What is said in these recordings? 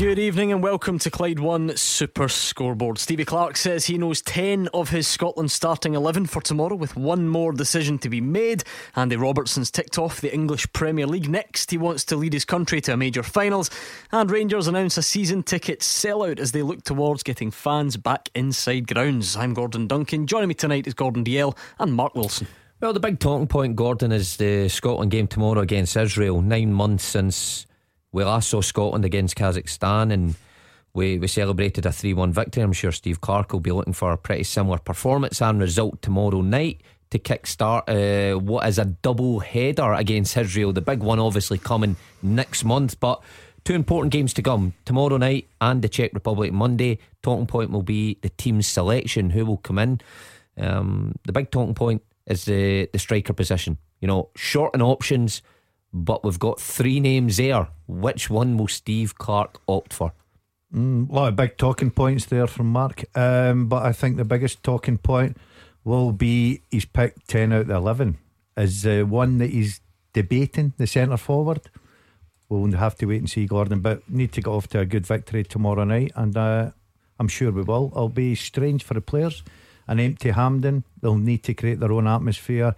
Good evening and welcome to Clyde One Super Scoreboard. Stevie Clarke says he knows 10 of his Scotland starting 11 for tomorrow with one more decision to be made. Andy Robertson's ticked off the English Premier League. Next, he wants to lead his country to a major finals. And Rangers announce a season ticket sellout as they look towards getting fans back inside grounds. I'm Gordon Duncan. Joining me tonight is Gordon Dalziel and Mark Wilson. Well, the big talking point, Gordon, is the Scotland game tomorrow against Israel. Nine months since we last saw Scotland against Kazakhstan and we, we celebrated a 3 1 victory. I'm sure Steve Clarke will be looking for a pretty similar performance and result tomorrow night to kickstart uh, what is a double header against Israel. The big one, obviously, coming next month. But two important games to come tomorrow night and the Czech Republic Monday. Talking point will be the team's selection, who will come in. Um, the big talking point is the, the striker position. You know, short in options but we've got three names there. Which one will Steve Clarke opt for? Mm, a lot of big talking points there from Mark, um, but I think the biggest talking point will be he's picked 10 out of 11 is uh, one that he's debating, the centre forward. We'll have to wait and see, Gordon, but need to get off to a good victory tomorrow night, and uh, I'm sure we will. It'll be strange for the players. An empty Hampden, they'll need to create their own atmosphere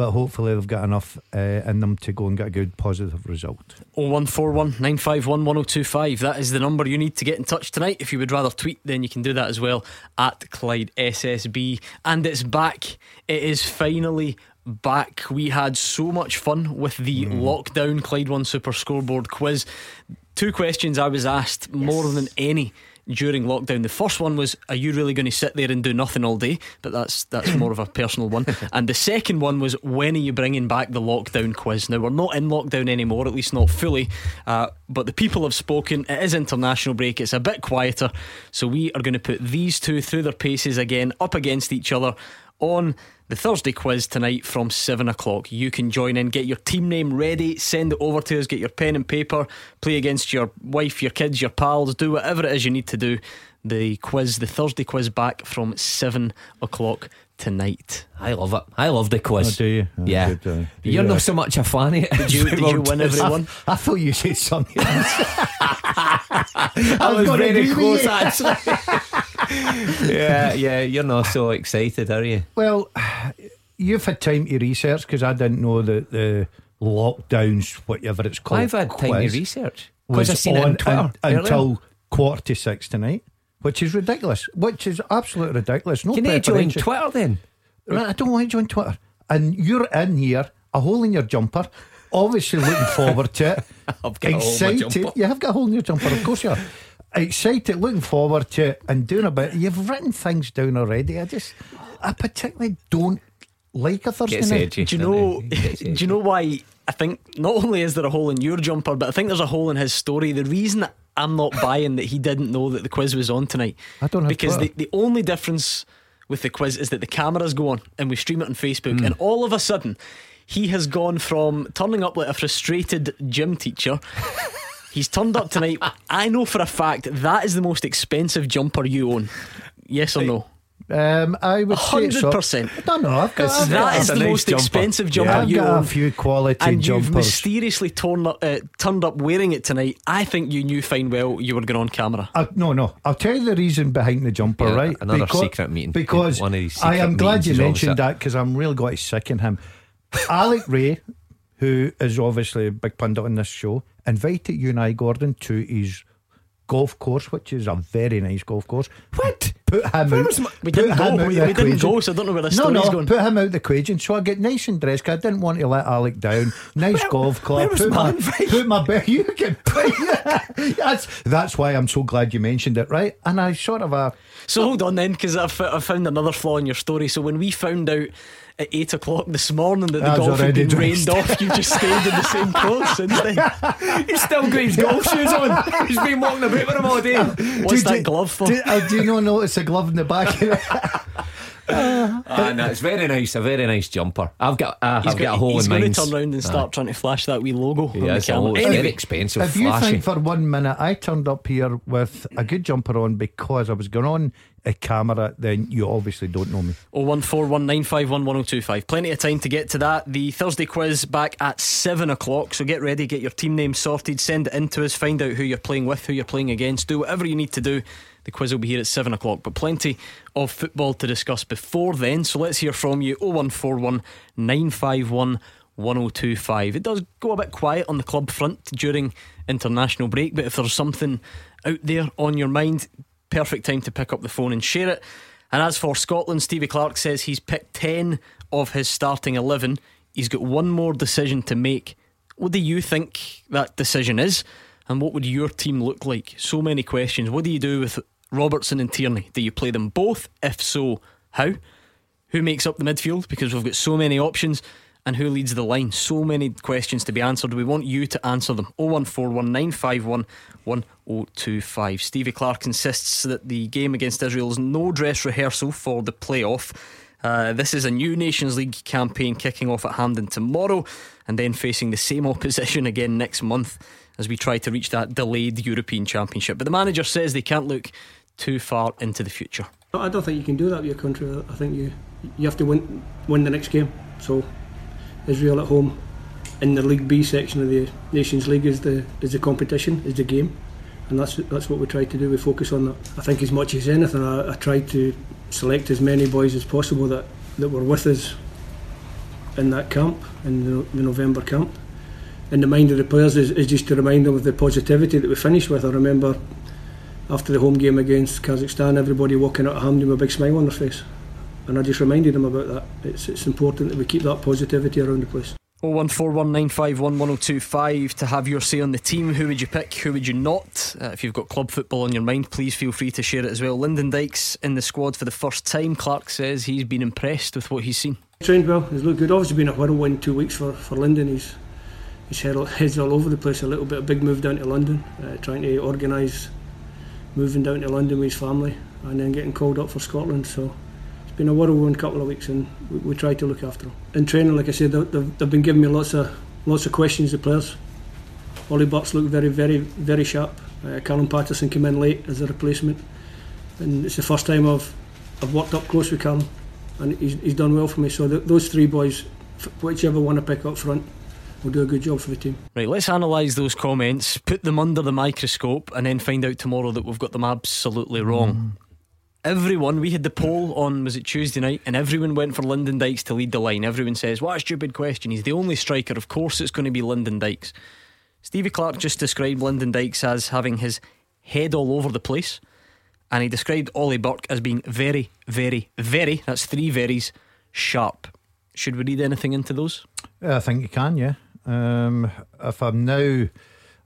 but hopefully they've got enough uh, in them to go and get a good positive result. 0141 951 1025. That is the number you need to get in touch tonight. If you would rather tweet, then you can do that as well at Clyde SSB. And it's back. It is finally back. We had so much fun with the mm. lockdown Clyde One Super Scoreboard quiz. Two questions I was asked yes. more than any during lockdown. The first one was, "Are you really going to sit there and do nothing all day?" But that's that's more of a personal one. And the second one was, "When are you bringing back the lockdown quiz?" Now we're not in lockdown anymore, at least not fully. Uh, but the people have spoken. It is international break. It's a bit quieter, so we are going to put these two through their paces again, up against each other on the Thursday quiz tonight from 7 o'clock. You can join in, get your team name ready, send it over to us, get your pen and paper, play against your wife, your kids, your pals, do whatever it is you need to do. The quiz, the Thursday quiz, back from 7 o'clock tonight. I love it. I love the quiz. Oh, do you? Oh, yeah. Good, uh, You're not so much a fan of it. Did you, did you win everyone? I, I, thought you said something else. I was very close, actually. yeah, yeah. You're not so excited, are you? Well, you've had time to research because I didn't know that the lockdowns, whatever it's called. I've had time to research because I've seen it on Twitter until quarter to six tonight, which is ridiculous. Which is absolutely ridiculous. No Can you join Twitter then? Right, I don't want to join Twitter. And you're in here, a hole in your jumper, obviously looking forward to it. I've got excited. You have got a hole in your jumper, of course you are excited, looking forward to it, and doing a bit. You've written things down already. I just, I particularly don't like a Thursday night. do you know? do you know why? I think not only is there a hole in your jumper, but I think there's a hole in his story. The reason I'm not buying that he didn't know that the quiz was on tonight, I don't because the, the only difference with the quiz is that the cameras go on and we stream it on Facebook, mm. and all of a sudden he has gone from turning up like a frustrated gym teacher He's turned up tonight. I know for a fact that is the most expensive jumper you own. Yes or no? Um, I would hundred percent. No, no, I've got. That is the nice most jumper. expensive jumper yeah, you got own. a few quality and jumpers. you've mysteriously torn up, uh, turned up wearing it tonight. I think you knew fine well you were going on camera. Uh, no, no. I'll tell you the reason behind the jumper. Yeah, right, another because, secret meeting. Because One of these I am glad you mentioned that that because I'm really got to sicken him. Alec Ray, who is obviously a big pundit on this show, invited you and I, Gordon, to his golf course, which is a very nice golf course. What? Put him out. My, we didn't go. We, we didn't go, so I don't know where the no, story's no, going. Put him out the equation. So I get nice and dressed. I didn't want to let Alec down. Nice where, golf club. Put my, put my bed. You can. that's that's why I'm so glad you mentioned it, right? And I sort of a. So hold on then, because I've, I've found another flaw in your story. So when we found out at eight o'clock this morning that the golf had been rained off, you just stayed in the same clothes since then. He's still got his golf shoes on. He's been walking about with them all day. What's that glove for? Do, uh, do you not notice a glove in the back? uh, no, it's very nice. A very nice jumper. I've got. Uh, I've got, got, a hole he's in mine. He's going to turn around and start uh, trying to flash that wee logo. Yeah, it's, it's very expensive. If you think for one minute I turned up here with a good jumper on because I was going on a camera, then you obviously don't know me. Oh one four one nine five one one zero oh two five. Plenty of time to get to that. The Thursday quiz back at seven o'clock. So get ready, get your team name sorted, send it in to us, find out who you're playing with, who you're playing against. Do whatever you need to do. The quiz will be here at seven o'clock. But plenty of football to discuss before then. So let's hear from you. Oh one four one nine five one. 1025. It does go a bit quiet on the club front during international break, but if there's something out there on your mind, perfect time to pick up the phone and share it. And as for Scotland, Stevie Clarke says he's picked 10 of his starting 11. He's got one more decision to make. What do you think that decision is? And what would your team look like? So many questions. What do you do with Robertson and Tierney? Do you play them both? If so, how? Who makes up the midfield? Because we've got so many options and who leads the line? So many questions to be answered. We want you to answer them. 01419511025. Stevie Clarke insists that the game against Israel is no dress rehearsal for the playoff. Uh, this is a new Nations League campaign kicking off at Hampden tomorrow and then facing the same opposition again next month as we try to reach that delayed European Championship. But the manager says they can't look too far into the future. I don't think you can do that with your country. I think you you have to win win the next game. So Israel at home in the League B section of the Nations League is the is the competition, is the game, and that's that's what we try to do. We focus on that. I think as much as anything, I, I tried to select as many boys as possible that, that were with us in that camp, in the, the November camp. In the mind of the players is, is just to remind them of the positivity that we finished with. I remember after the home game against Kazakhstan, everybody walking out of Hampden with a big smile on their face and I just reminded him about that. It's, it's important that we keep that positivity around the place. 01419511025 to have your say on the team. Who would you pick? Who would you not? Uh, if you've got club football on your mind, please feel free to share it as well. Lyndon Dykes in the squad for the first time. Clarke says he's been impressed with what he's seen. Trained well, he's looked good. Obviously, been a whirlwind two weeks for, for Lyndon. He's his head, head's all over the place. A little bit of big move down to London, uh, trying to organise moving down to London with his family, and then getting called up for Scotland. So been a whirlwind couple of weeks, and we, we try to look after them. In training, like I said, they've, they've been giving me lots of lots of questions. The players, Ollie Burke's looked very, very, very sharp. Uh, Callum Paterson came in late as a replacement, and it's the first time I've I've worked up close with Callum, and he's, he's done well for me. So the, those three boys, whichever one I pick up front, will do a good job for the team. Right, let's analyse those comments, put them under the microscope, and then find out tomorrow that we've got them absolutely wrong. Everyone, we had the poll on, was it Tuesday night, and everyone went for Lyndon Dykes to lead the line. Everyone says, What a stupid question. He's the only striker. Of course, it's going to be Lyndon Dykes. Stevie Clarke just described Lyndon Dykes as having his head all over the place, and he described Ollie Burke as being very, very, very, that's three veries, sharp. Should we read anything into those? I think you can, yeah. Um, if I'm now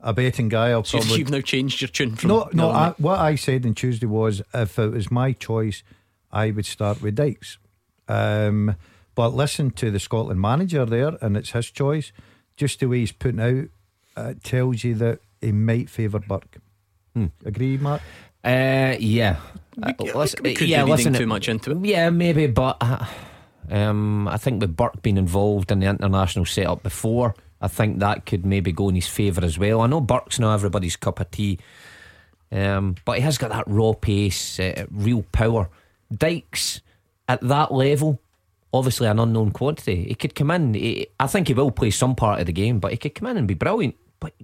a betting guy. I'll so probably. You've now changed your tune from. No, no. I, what I said on Tuesday was if it was my choice, I would start with Dykes. Um, but listen to the Scotland manager there, and it's his choice. Just the way he's putting out, uh, tells you that he might favour Burke. Hmm. Agree, Mark? Uh, yeah. Uh, listen, we could yeah, be listen, too much into it. Yeah, maybe, but uh, um, I think with Burke being involved in the international setup before, I think that could maybe go in his favour as well. I know Burke's not everybody's cup of tea, um, but he has got that raw pace, uh, real power. Dykes at that level, obviously an unknown quantity. He could come in. He, I think he will play some part of the game, but he could come in and be brilliant. But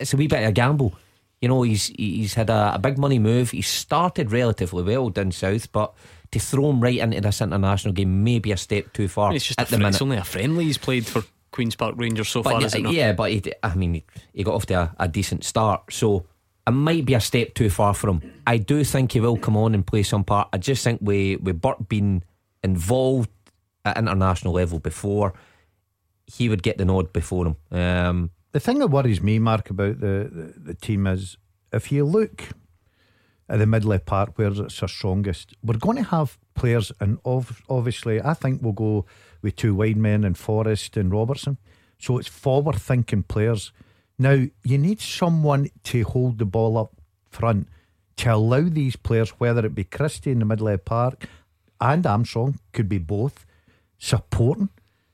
it's a wee bit of a gamble. You know, he's he's had a, a big money move. He started relatively well down south, but to throw him right into this international game may be a step too far. It's just at the minute. It's only a friendly he's played for Queen's Park Rangers so but far, yeah, is it not? Yeah, but he, I mean, he got off to a, a, decent start, so it might be a step too far for him. I do think he will come on and play some part. I just think we with Burke being involved at international level before, he would get the nod before him. Um, the thing that worries me, Mark, about the, the, the team is if you look at the middle of park where it's our strongest, we're going to have players, and ov- obviously, I think we'll go with two wide men and Forrest and Robertson. So it's forward thinking players. Now, you need someone to hold the ball up front to allow these players, whether it be Christie in the middle of the park, and Armstrong could be both supporting.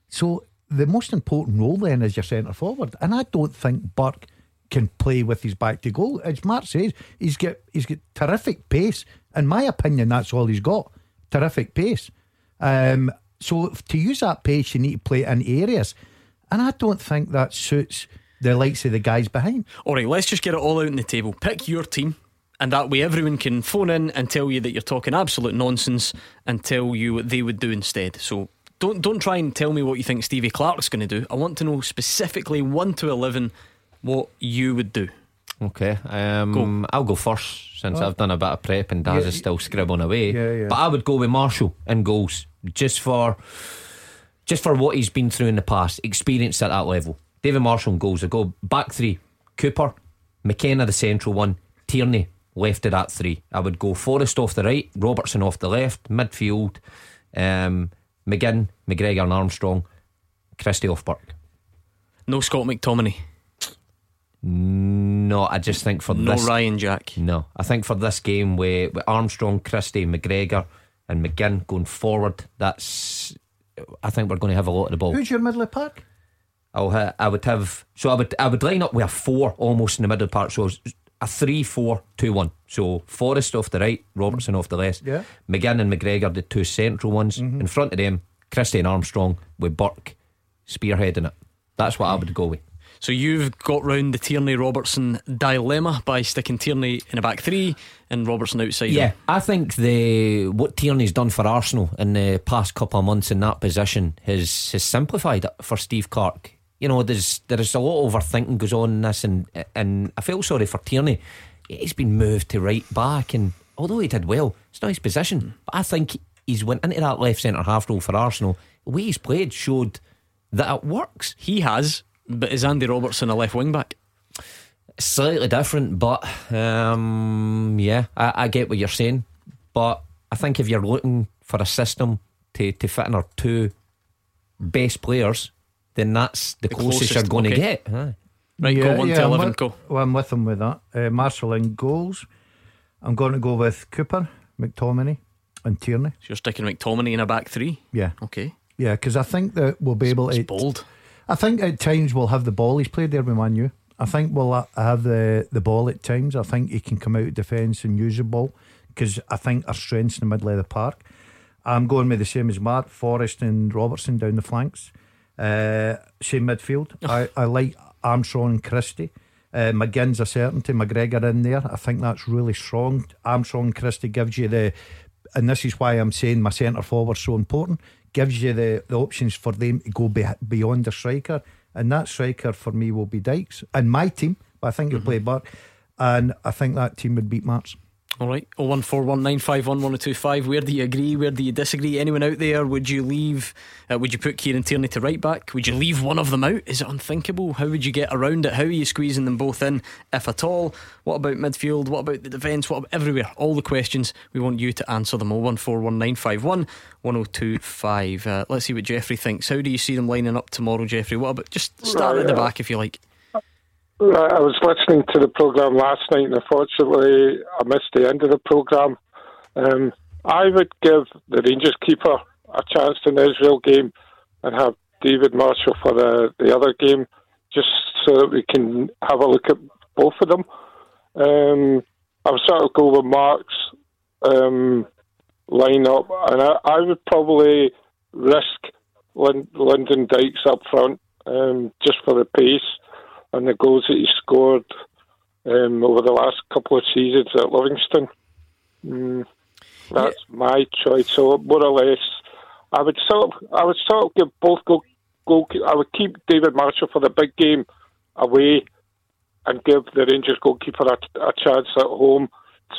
So the most important role then is your centre forward, and I don't think Burke can play with his back to goal. As Mark says, he's got he's got terrific pace. In my opinion, that's all he's got. Terrific pace. Um, so to use that pace, you need to play in areas, and I don't think that suits the likes of the guys behind. All right, let's just get it all out on the table. Pick your team. And that way, everyone can phone in and tell you that you're talking absolute nonsense and tell you what they would do instead. So don't don't try and tell me what you think Stevie Clarke's going to do. I want to know specifically one to eleven what you would do. Okay, um, Go. I'll go first since Oh. I've done a bit of prep and Daz Yeah, is still scribbling away. Yeah, yeah. But I would go with Marshall in goals just for just for what he's been through in the past, experience at that level. David Marshall goals. I go back three: Cooper, McKenna the central one, Tierney left of that three. I would go Forrest off the right, Robertson off the left, midfield, um, McGinn, McGregor, and Armstrong, Christie off Burke. No Scott McTominay, No, I just think for this. no this Ryan Jack. No, I think for this game with, with Armstrong, Christie, McGregor, and McGinn going forward, that's. I think we're going to have a lot of the ball. Who's your middle of park? I'll ha- I would have so I would I would line up with a four almost in the middle part. So a three, four, two, one. So Forrest off the right, Robertson off the left. Yeah. McGinn and McGregor the two central ones mm-hmm. in front of them. Christian Armstrong with Burke spearheading it. That's what I would go with. So you've got round the Tierney Robertson dilemma by sticking Tierney in a back three and Robertson outside. Yeah, I think the what Tierney's done for Arsenal in the past couple of months in that position has has simplified it for Steve Clarke. You know, there's there's a lot of overthinking goes on in this, and and I feel sorry for Tierney. He's been moved to right back, and although he did well, it's not his position. Hmm. But I think he's went into that left centre half role for Arsenal. The way he's played showed that it works. He has, but is Andy Robertson a left wing back? Slightly different, but um, yeah, I, I get what you're saying. But I think if you're looking for a system to, to fit in our two best players, then that's the, The closest, closest, you're going okay. to get. Aye. Right, go one to I'm eleven. with, Go. Well, I'm with him with that. Uh, Marshall in goals. I'm going to go with Cooper, McTominay, and Tierney. So you're sticking McTominay in a back three. Yeah, Okay, yeah, because I think that we'll be able it's to. bold. I think at times we'll have the ball. He's played there with Manu. I think we'll have the, the ball at times. I think he can come out of defence and use the ball because I think our strengths in the middle of the park. I'm going with the same as Mark Forrest and Robertson down the flanks. Uh, same midfield. I, I like Armstrong and Christie. Uh, McGinn's a certainty. McGregor in there. I think that's really strong. Armstrong and Christie gives you the, and this is why I'm saying my centre forward so important. Gives you the, the options for them to go be, beyond the striker, and that striker for me will be Dykes and my team. But I think he'll play mm-hmm. Burke, and I think that team would beat Marks. All right. Oh one four one nine five one one zero two five. Where do you agree? Where do you disagree? Anyone out there? Would you leave? Uh, would you put Kieran Tierney to right back? Would you leave one of them out? Is it unthinkable? How would you get around it? How are you squeezing them both in, if at all? What about midfield? What about the defence? What about everywhere? All the questions we want you to answer them. Oh one four one nine five one one zero two five. Uh, let's see what Jeffrey thinks. How do you see them lining up tomorrow, Jeffrey? What about just start Right, at the back if you like? I was listening to the programme last night, and unfortunately, I missed the end of the programme. Um, I would give the Rangers keeper a chance in the Israel game and have David Marshall for the, the other game, just so that we can have a look at both of them. Um, I would sort of go with Mark's um, lineup, and I, I would probably risk Lin- Lyndon Dykes up front um, just for the pace and the goals that he scored um, over the last couple of seasons at Livingston. Mm, that's my choice. So more or less, I would sort of, I would sort of give both goal, goal. I would keep David Marshall for the big game away, and give the Rangers goalkeeper a, a chance at home,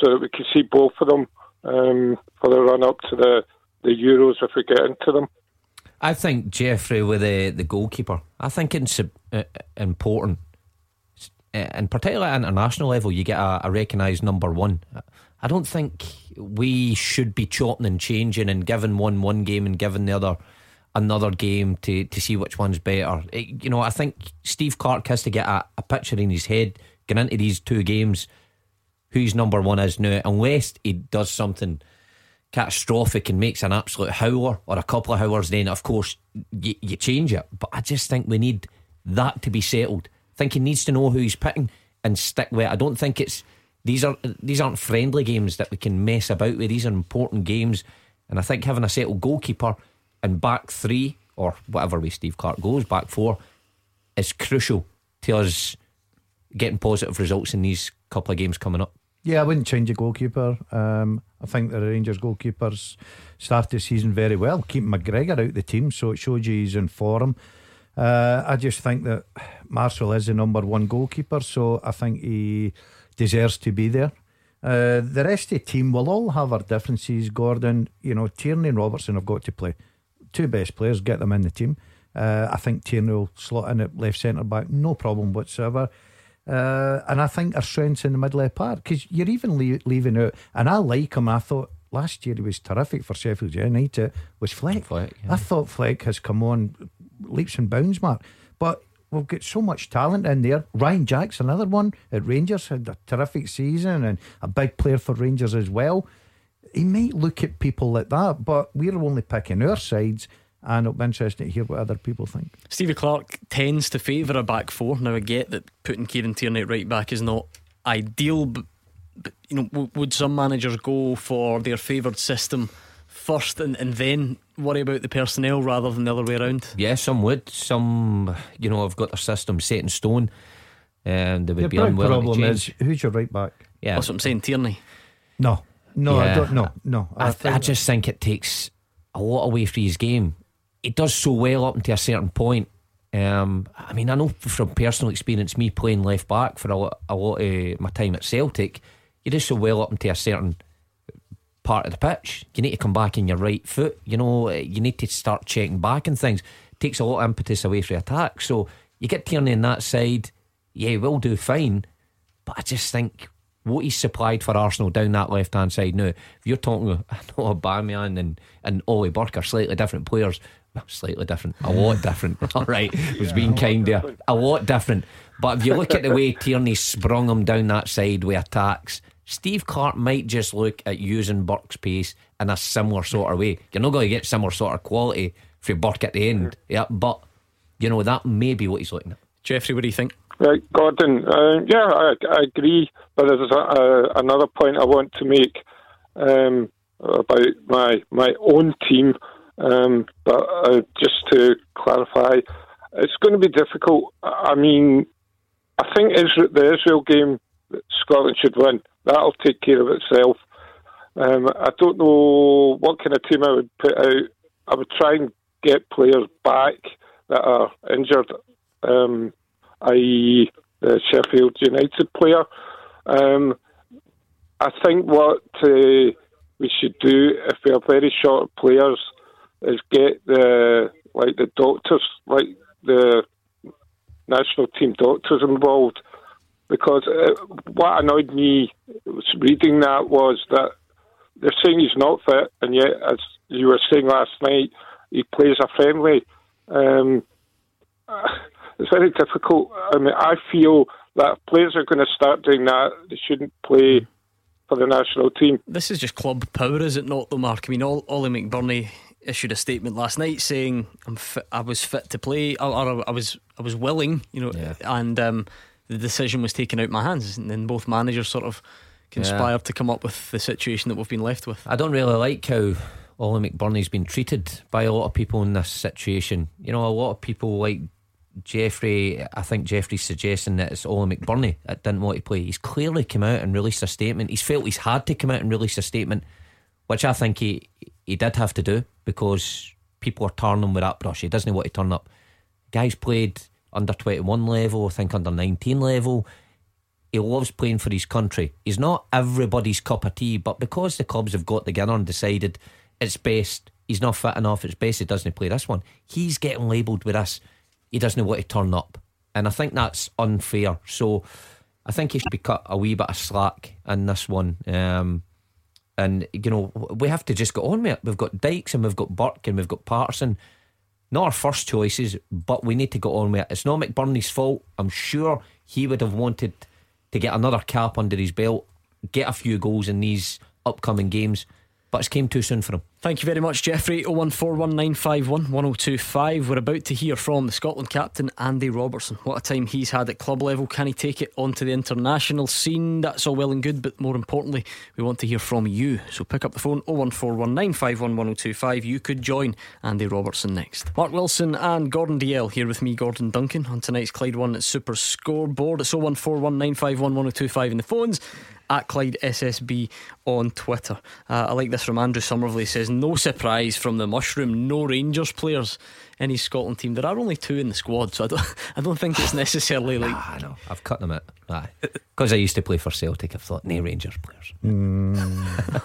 so that we can see both of them um, for the run up to the the Euros if we get into them. I think Jeffrey with the the goalkeeper. I think it's uh, important, uh, and particularly at international level, you get a, a recognised number one. I don't think we should be chopping and changing and giving one one game and giving the other another game to, to see which one's better. It- you know, I think Steve Clarke has to get a, a picture in his head going into these two games whose number one is now, unless he does something catastrophic and makes an absolute howler or a couple of howlers, then of course you, you change it. But I just think we need that to be settled. I think he needs to know who he's picking and stick with it. I don't think it's these are these aren't friendly games that we can mess about with. These are important games, and I think having a settled goalkeeper and back three or whatever way Steve Clarke goes, back four, is crucial to us getting positive results in these couple of games coming up. Yeah, I wouldn't change a goalkeeper. Um, I think the Rangers goalkeepers started the season very well, keeping McGregor out the team, so it showed you he's in form. Uh, I just think that Marshall is the number one goalkeeper, so I think he deserves to be there. Uh, the rest of the team will all have our differences. Gordon, you know, Tierney and Robertson have got to play. Two best players, get them in the team. Uh, I think Tierney will slot in at left centre back, no problem whatsoever. Uh, and I think our strengths in the middle of the park because you're even le- leaving out. And I like him. I thought last year he was terrific for Sheffield United. Was Fleck? Fleck yeah. I thought Fleck has come on leaps and bounds, Mark. But we've got so much talent in there. Ryan Jack's another one at Rangers had a terrific season and a big player for Rangers as well. He might look at people like that, but we're only picking our sides and it'll be interesting to hear what other people think. Stevie Clarke tends to favour a back four. Now I get that putting Kieran Tierney right back is not ideal, but, but you know, w- would some managers go for their favoured system first and, and then worry about the personnel rather than the other way around? Yeah, some would. Some, you know, have got their system set in stone, and they would the be big unwilling problem to is who's your right back? Yeah, That's what I'm saying, Tierney. No, no, I don't. No, no. I, I, think- just think it takes a lot away from his game. He does so well up until a certain point. Um, I mean, I know from personal experience, me playing left back for a lot, a lot of my time at Celtic, you do so well up until a certain part of the pitch. You need to come back in your right foot. You know, you need to start checking back and things. It takes a lot of impetus away from the attack. So you get Tierney on that side, yeah, he will do fine. But I just think what he's supplied for Arsenal down that left hand side now, if you're talking, know Aubameyang and, and Ollie Burke are slightly different players. Well, slightly different, a lot different. All right, was being kind there. A lot different. But if you look at the way Tierney sprung him down that side with attacks, Steve Clarke might just look at using Burke's pace in a similar sort of way. You're not going to get similar sort of quality for Burke at the end. Yeah, but you know that may be what he's looking at. Jeffrey, what do you think? Right, Gordon. Uh, yeah, I, I agree. But there's a, a, another point I want to make um, about my my own team. Um, but uh, just to clarify, it's going to be difficult. I mean, I think Israel, the Israel game, Scotland should win. That'll take care of itself. Um, I don't know what kind of team I would put out. I would try and get players back that are injured, um, i.e., the Sheffield United player. Um, I think what uh, we should do if we are very short players is get the like the doctors, like the national team doctors involved, because uh, what annoyed me reading that was that they're saying he's not fit, and yet, as you were saying last night, he plays a friendly. Um, it's very difficult. I mean, I feel that if players are going to start doing that, they shouldn't play for the national team. This is just club power, is it not, though, Mark? I mean, Ollie McBurnie issued a statement last night saying I'm fit, I was fit to play, or, or I was I was willing, you know, Yeah. and um, the decision was taken out of my hands, and then both managers sort of conspired to come up with the situation that we've been left with. I don't really like how Ollie McBurnie's been treated by a lot of people in this situation. You know, a lot of people like Jeffrey. I think Jeffrey's suggesting that it's Ollie McBurnie that didn't want to play. He's clearly come out and released a statement. He's felt he's had to come out and release a statement, which I think he he did have to do because people are turning with that brush. He doesn't want to turn up. Guys played under twenty one level, I think under nineteen level. He loves playing for his country. He's not everybody's cup of tea, but because the clubs have got together and decided it's best, he's not fit enough, it's best he doesn't play this one, he's getting labelled with this. He doesn't want to turn up. And I think that's unfair. So I think he should be cut a wee bit of slack in this one. Um, and, you know, we have to just get on with it. We've got Dykes and we've got Burke and we've got Paterson. Not our first choices, but we need to get on with it. It's not McBurnie's fault. I'm sure he would have wanted to get another cap under his belt, get a few goals in these upcoming games. But it came too soon for him. Thank you very much, Jeffrey. 01419511025. We're about to hear from the Scotland captain, Andy Robertson. What a time he's had at club level. Can he take it onto the international scene? That's all well and good, but more importantly, we want to hear from you. So pick up the phone 01419511025. You could join Andy Robertson next. Mark Wilson and Gordon Dalziel here with me, Gordon Duncan, on tonight's Clyde One Super Scoreboard. It's 01419511025 in the phones at Clyde SSB on Twitter. Uh, I like this from Andrew Somerville. He says, No surprise from the mushroom, no Rangers players in his Scotland team. There are only two in the squad, so I don't, I don't think it's necessarily like. I know. I've cut them out. Because I used to play for Celtic, I've thought, no Rangers players. Mm.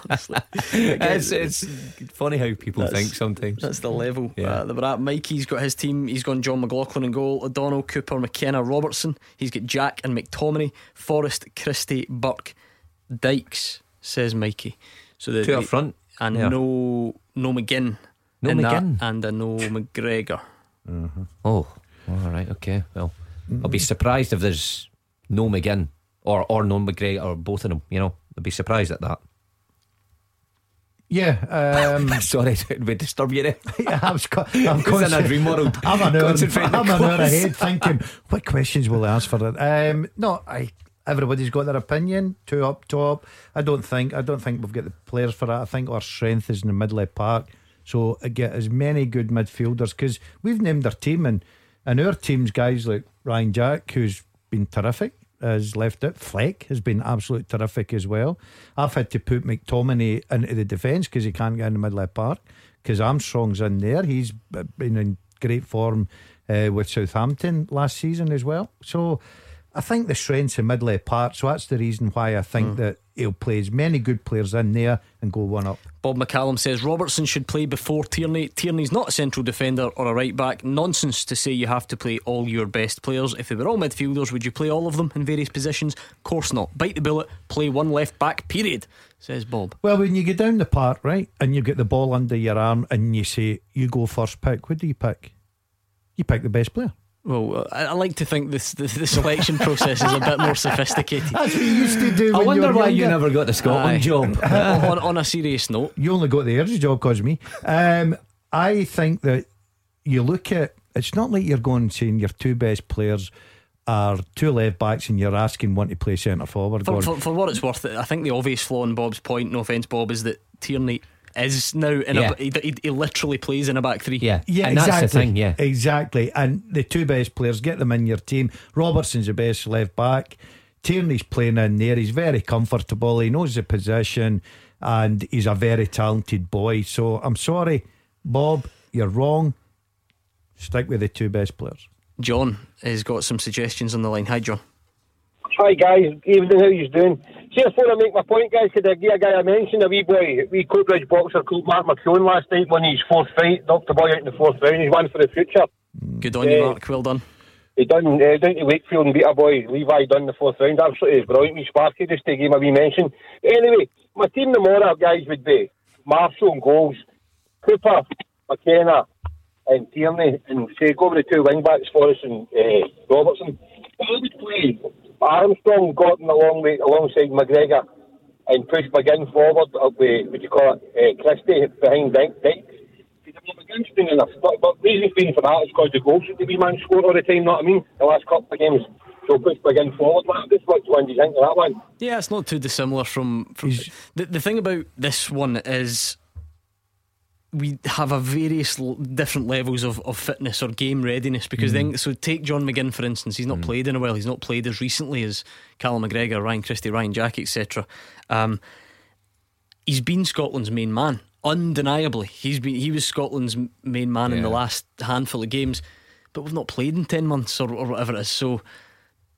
it's, it's funny how people that's, think sometimes. That's the level yeah. uh, that we're at. Mikey's got his team. He's gone Jon McLaughlin in goal, O'Donnell, Cooper, McKenna, Robertson. He's got Jack and McTominay, Forrest, Christie, Burke. Dykes, says Mikey. So the two up front, and yeah. no no McGinn, no McGinn, and a no McGregor. Mm-hmm. Oh, all right, okay. Well, mm-hmm. I'll be surprised if there's no McGinn or or no McGregor or both of them. You know, I'd be surprised at that. Yeah, um, sorry to disturb you there. I was, co- I'm in a dream world. I'm an hour, I'm an hour ahead thinking, what questions will I ask for it? Um, no, I everybody's got their opinion. Two up top. I don't think. I don't think we've got the players for that. I think our strength is in the middle of the park. So I get as many good midfielders because we've named our team and and our team's guys like Ryan Jack, who's been terrific, has left it. Fleck has been absolutely terrific as well. I've had to put McTominay into the defence because he can't get in the middle of the park because Armstrong's in there. He's been in great form uh, with Southampton last season as well. So I think the strength's in middle of the park, so that's the reason why I think mm. that he'll play as many good players in there and go one up. Bob McCallum says Robertson should play before Tierney. Tierney's not a central defender or a right back. Nonsense to say you have to play all your best players. If they were all midfielders, would you play all of them in various positions? Of course not. Bite the bullet, play one left back, period, says Bob. Well, when you get down the park, right, and you get the ball under your arm and you say, you go first pick, what do you pick? You pick the best player. Well, I, I, like to think this, this the selection process is a bit more sophisticated. That's what you used to do. I wonder why you never got the Scotland Aye. job. on, on, a serious note, you only got the Airs job because me. Um, I think that you look at it's not like you're going saying your two best players are two left backs and you're asking one to play centre forward. For, for, for, what it's worth, I think the obvious flaw in Bob's point, no offence, Bob, is that Tierney is now in yeah. a he, he, literally plays in a back three. Yeah, yeah, and exactly. That's the thing, yeah, exactly. And the two best players get them in your team. Robertson's the best left back. Tierney's playing in there. He's very comfortable. He knows the position, and he's a very talented boy. So I'm sorry, Bob, you're wrong. Stick with the two best players. John has got some suggestions on the line. Hi, John. Hi guys, evening. How you doing? See, before I make my point, guys, could I get a guy I mentioned, a wee boy, wee Coatbridge boxer called Mark McKeown last night, won his fourth fight, knocked the boy out in the fourth round. He's one for the future. Good on uh, you, Mark. Well done. He done uh, down to Wakefield and beat a boy, Levi done the fourth round. Absolutely brilliant. Me Sparky just to give him a wee mention. Anyway, my team tomorrow, guys, would be Marshall and goals, Cooper, McKenna, and Tierney, and say go over the two wing backs for us and uh, Robertson. I would play Armstrong got in along with, alongside McGregor and pushed McGinn forward up with, what you call it, uh, Christie behind Dyke. Dyke. McGinn's been enough. But, but reason being for that is because the goals that the wee man scored all the time, you know what I mean? The last couple of games. So push McGinn forward. This what one do you think of that one? Yeah, it's not too dissimilar from. from the, the thing about this one is we have a various l- different levels of, of fitness or game readiness because mm. then so take John McGinn for instance he's not mm. played in a while he's not played as recently as Callum McGregor Ryan Christie Ryan Jack etc um, he's been Scotland's main man undeniably he's been he was Scotland's main man yeah. in the last handful of games but we've not played in 10 months or, or whatever it is so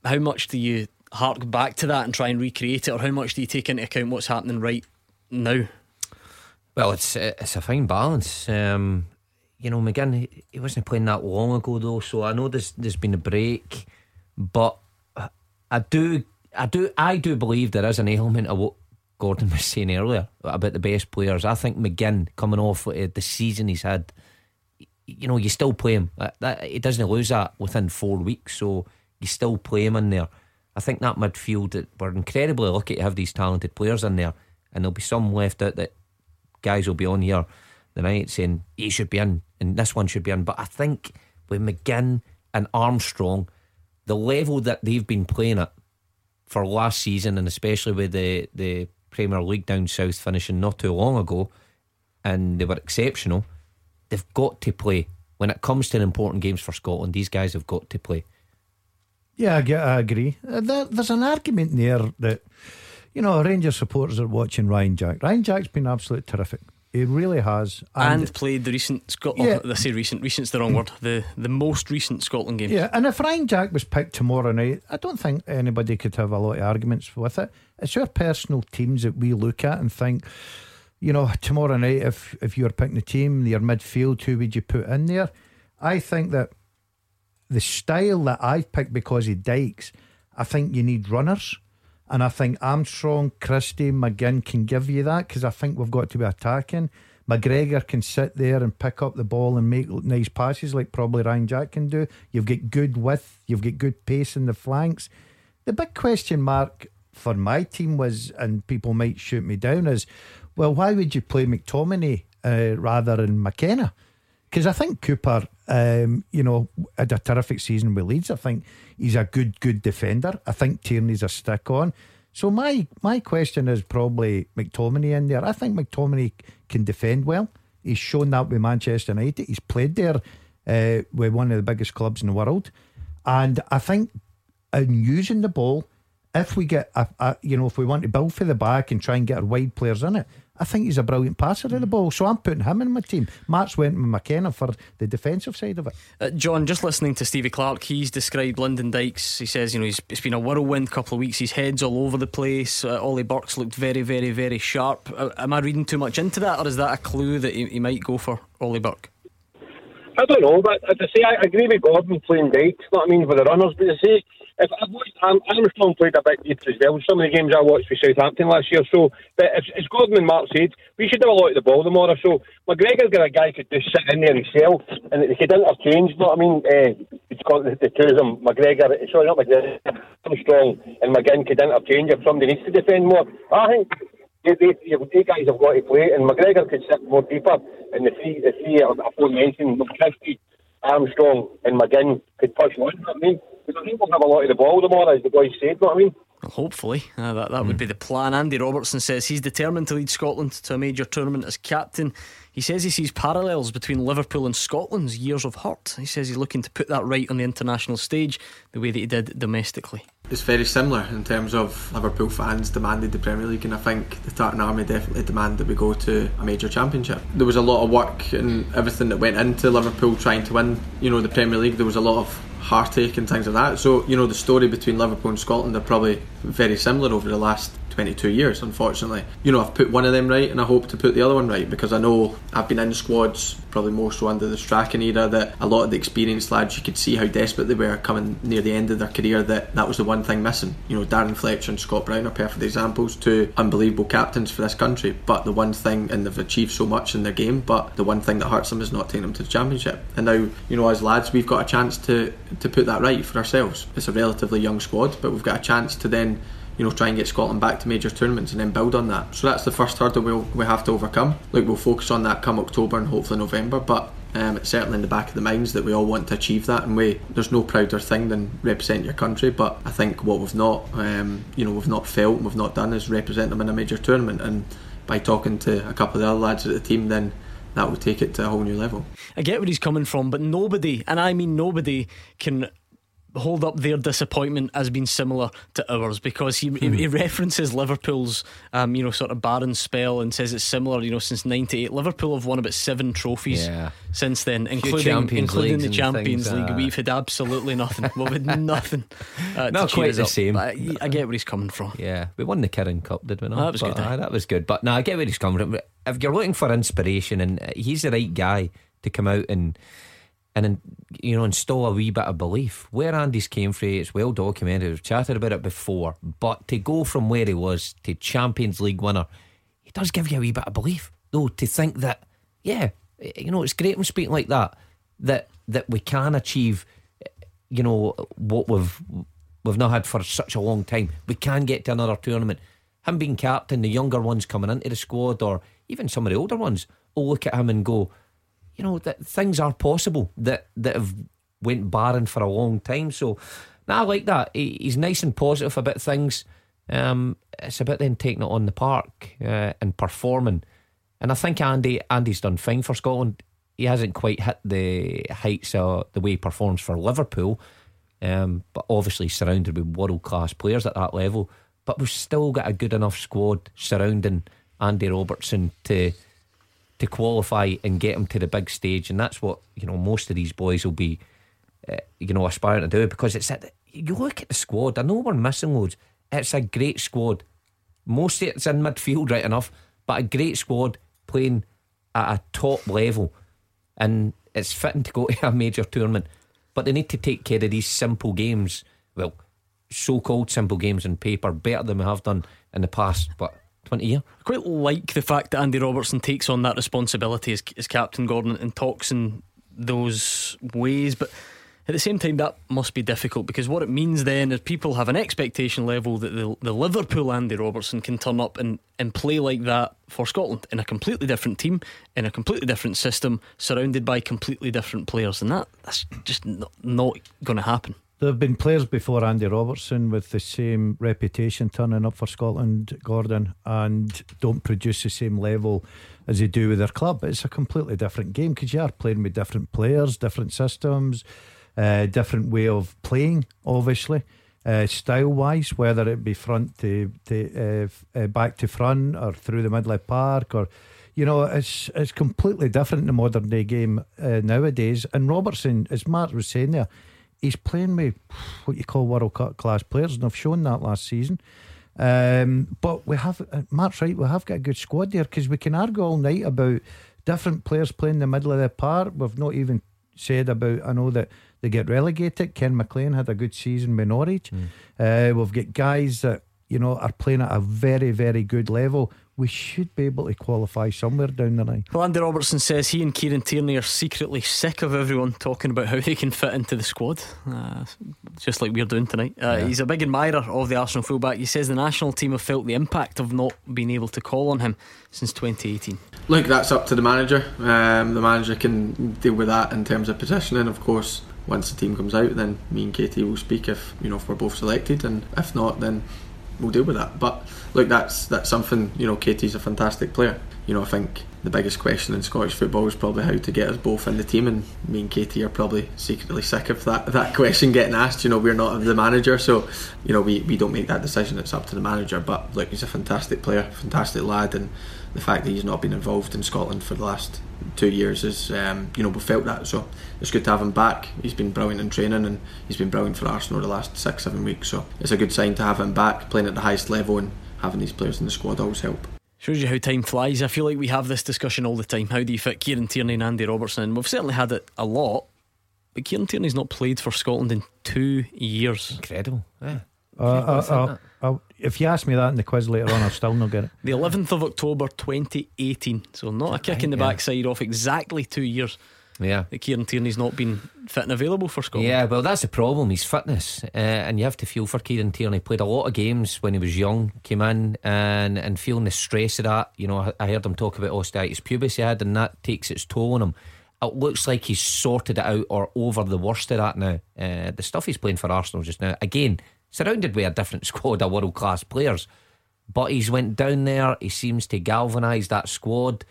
how much do you hark back to that and try and recreate it or how much do you take into account what's happening right now well, it's it's a fine balance. Um, you know, McGinn he, wasn't playing that long ago though, so I know there's there's been a break, but I do I do I do believe there is an element of what Gordon was saying earlier about the best players. I think McGinn coming off the season he's had, you know, you still play him. That, he doesn't lose that within four weeks, so you still play him in there. I think that midfield we're incredibly lucky to have these talented players in there, and there'll be some left out that guys will be on here the night saying he should be in and this one should be in. But I think with McGinn and Armstrong, the level that they've been playing at for last season, and especially with the, the Premier League down south finishing not too long ago, and they were exceptional, they've got to play. When it comes to important games for Scotland, these guys have got to play. Yeah, I, agree. Uh, there, there's an argument there that, you know, Rangers supporters are watching Ryan Jack. Ryan Jack's been absolutely terrific. He really has, and, and played the recent Scotland. Oh, yeah. I say recent. Recent's the wrong word. The the most recent Scotland game. Yeah, and if Ryan Jack was picked tomorrow night, I don't think anybody could have a lot of arguments with it. It's your personal teams that we look at and think, you know, tomorrow night, if if you were picking the team, your midfield, who would you put in there? I think that the style that I've picked because of Dykes, I think you need runners. And I think Armstrong, Christie, McGinn can give you that because I think we've got to be attacking. McGregor can sit there and pick up the ball and make nice passes like probably Ryan Jack can do. You've got good width, you've got good pace in the flanks. The big question mark for my team was, and people might shoot me down, is well, why would you play McTominay uh, rather than McKenna? Because I think Cooper, um, you know, had a terrific season with Leeds. I think he's a good, good defender. I think Tierney's a stick on. So my my question is probably McTominay in there. I think McTominay can defend well. He's shown that with Manchester United. He's played there uh, with one of the biggest clubs in the world, and I think in using the ball, if we get a, a you know if we want to build for the back and try and get our wide players in it, I think he's a brilliant passer of the ball. So I'm putting him in my team. Mark's went with McKenna for the defensive side of it. Uh, John, just listening to Stevie Clarke, he's described Lyndon Dykes. He says, you know, he's, it's been a whirlwind couple of weeks. His head's all over the place. Uh, Ollie Burke's looked very, very, very sharp. Uh, am I reading too much into that, or is that a clue that he, he might go for Ollie Burke? I don't know, but as I say, I agree with Gordon playing Dykes. Not I mean for the runners, but I say if I've watched Armstrong played a bit deep as well. Some of the games I watched for Southampton last year. So, but as, as Gordon and Mark said, we should have a lot of the ball tomorrow. So McGregor's got a guy could just sit in there himself and they could interchange. You know what I mean? Uh, it's got the, the two of them. McGregor, sorry, not McGregor, Armstrong and McGinn could interchange if somebody needs to defend more. I think. They, they, they guys have got to play, and McGregor could sit more deeper. And the three, the three aforementioned, McChesney, Armstrong, and McGinn could push on. Know I mean, because I think we'll have a lot of the ball tomorrow, as the boys said. You know what I mean? Hopefully, uh, that that mm. would be the plan. Andy Robertson says he's determined to lead Scotland to a major tournament as captain. He says he sees parallels between Liverpool and Scotland's years of hurt. He says he's looking to put that right on the international stage the way that he did domestically. It's very similar in terms of Liverpool fans demanded the Premier League, and I think the Tartan Army definitely demand that we go to a major championship. There was a lot of work and everything that went into Liverpool trying to win, you know, the Premier League. There was a lot of heartache and things like that. So, you know, the story between Liverpool and Scotland are probably very similar over the last 22 years, unfortunately. You know, I've put one of them right and I hope to put the other one right because I know I've been in squads, probably more so under the Strachan era, that a lot of the experienced lads, you could see how desperate they were coming near the end of their career, that that was the one thing missing. You know, Darren Fletcher and Scott Brown are perfect examples, two unbelievable captains for this country, but the one thing, and they've achieved so much in their game, but the one thing that hurts them is not taking them to the championship. And now, you know, as lads, we've got a chance to, to put that right for ourselves. It's a relatively young squad, but we've got a chance to then you know, try and get Scotland back to major tournaments and then build on that. So that's the first hurdle we'll, we have to overcome. Like we'll focus on that come October and hopefully November, but um, it's certainly in the back of the minds that we all want to achieve that, and we there's no prouder thing than represent your country. But I think what we've not, um, you know, we've not felt, we've not done is represent them in a major tournament. And by talking to a couple of the other lads at the team, then that will take it to a whole new level. I get where he's coming from, but nobody, and I mean nobody, can hold up their disappointment as being similar to ours because he, hmm. he, references Liverpool's um, you know sort of barren spell and says it's similar you know since 98 Liverpool have won about seven trophies yeah. since then including including the Champions League. uh, we've had absolutely nothing. We've had nothing uh, not quite the same. I, I, get where he's coming from. Yeah. We won the Kirin Cup did we not? Oh, that was but, good uh, that was good. But no I get where he's coming from. If you're looking for inspiration and he's the right guy to come out and and you know install a wee bit of belief. Where Andy's came from, it's well documented. We've chatted about it before, but to go from where he was to Champions League winner, it does give you a wee bit of belief, though. To think that, yeah, eh, you know, it's great when speaking like that. That that we can achieve, eh, you know, what we've we've not had for such a long time. We can get to another tournament. him being captain, the younger ones coming into the squad, or even some of the older ones, will look at him and go, you know, that things are possible that that have went barren for a long time. So, now I like that. He, he's nice and positive about things. Um, it's about then taking it on the park uh, and performing. And I think Andy Andy's done fine for Scotland. He hasn't quite hit the heights of the way he performs for Liverpool, um, but obviously surrounded with world class players at that level. But we've still got a good enough squad surrounding Andy Robertson to to qualify and get them to the big stage, and that's what you know most of these boys will be, uh, you know, aspiring to do because it's at the, you look at the squad. I know we're missing loads. It's a great squad. Most of it's in midfield, right enough, but a great squad playing at a top level, and it's fitting to go to a major tournament. But they need to take care of these simple games. Well, so-called simple games in paper better than we have done in the past. But 20 years. I quite like the fact that Andy Robertson takes on that responsibility as, as captain Gordon and talks in those ways, but at the same time, that must be difficult because what it means then is people have an expectation level that the, the Liverpool Andy Robertson can turn up and, and play like that for Scotland in a completely different team, in a completely different system, surrounded by completely different players. And that that's just not, not going to happen. There have been players before Andy Robertson with the same reputation turning up for Scotland, Gordon, and don't produce the same level as they do with their club. It's a completely different game because you are playing with different players, different systems, uh, different way of playing, obviously. Uh, style wise, whether it be front to, to uh, uh, back to front or through the middle of park or you know, it's it's completely different in the modern day game uh, nowadays. And Robertson, as Mark was saying there, he's playing with what you call world class players, and I've shown that last season. Um, but we have, uh, Mark's right, we have got a good squad there because we can argue all night about different players playing the middle of the park. We've not even said about, I know that they get relegated. Ken McLean had a good season with Norwich. Mm. Uh, we've got guys that, you know, are playing at a very, very good level we should be able to qualify somewhere down the line. Well, Andy Robertson says he and Kieran Tierney are secretly sick of everyone talking about how they can fit into the squad, uh, just like we're doing tonight. Uh, yeah. He's a big admirer of the Arsenal fullback. He says the national team have felt the impact of not being able to call on him since 2018. Look, that's up to the manager. Um, the manager can deal with that in terms of positioning, of course. Once the team comes out, then me and Katie will speak if you know if we're both selected, and if not, then we'll deal with that. But look, that's that's something. You know, Katie's a fantastic player. You know, I think the biggest question in Scottish football is probably how to get us both in the team, and me and Katie are probably secretly sick of that that question getting asked. You know, we're not the manager, so you know we, we don't make that decision. It's up to the manager. But look, he's a fantastic player, fantastic lad, and the fact that he's not been involved in Scotland for the last two years is, um, you know, we felt that. So it's good to have him back. He's been brilliant in training and he's been brilliant for Arsenal the last six, seven weeks. So it's a good sign to have him back, playing at the highest level and having these players in the squad always help. Shows you how time flies. I feel like we have this discussion all the time. How do you fit Kieran Tierney and Andy Robertson? And we've certainly had it a lot, but Kieran Tierney's not played for Scotland in two years. Incredible. Yeah. Uh, uh, uh, if you ask me that in the quiz later on, I'll still not get it. The 11th of October 2018. So, not a kick in the yeah. backside off exactly two years. Yeah. That Kieran Tierney's not been fit and available for Scotland. Yeah, well, that's the problem, his fitness. Uh, and you have to feel for Kieran Tierney. Played a lot of games when he was young, came in and, and feeling the stress of that. You know, I heard him talk about osteitis pubis he had, and that takes its toll on him. It looks like he's sorted it out or over the worst of that now. Uh, the stuff he's playing for Arsenal just now, again, surrounded by a different squad of world class players. But he's went down there. He seems to galvanise that squad.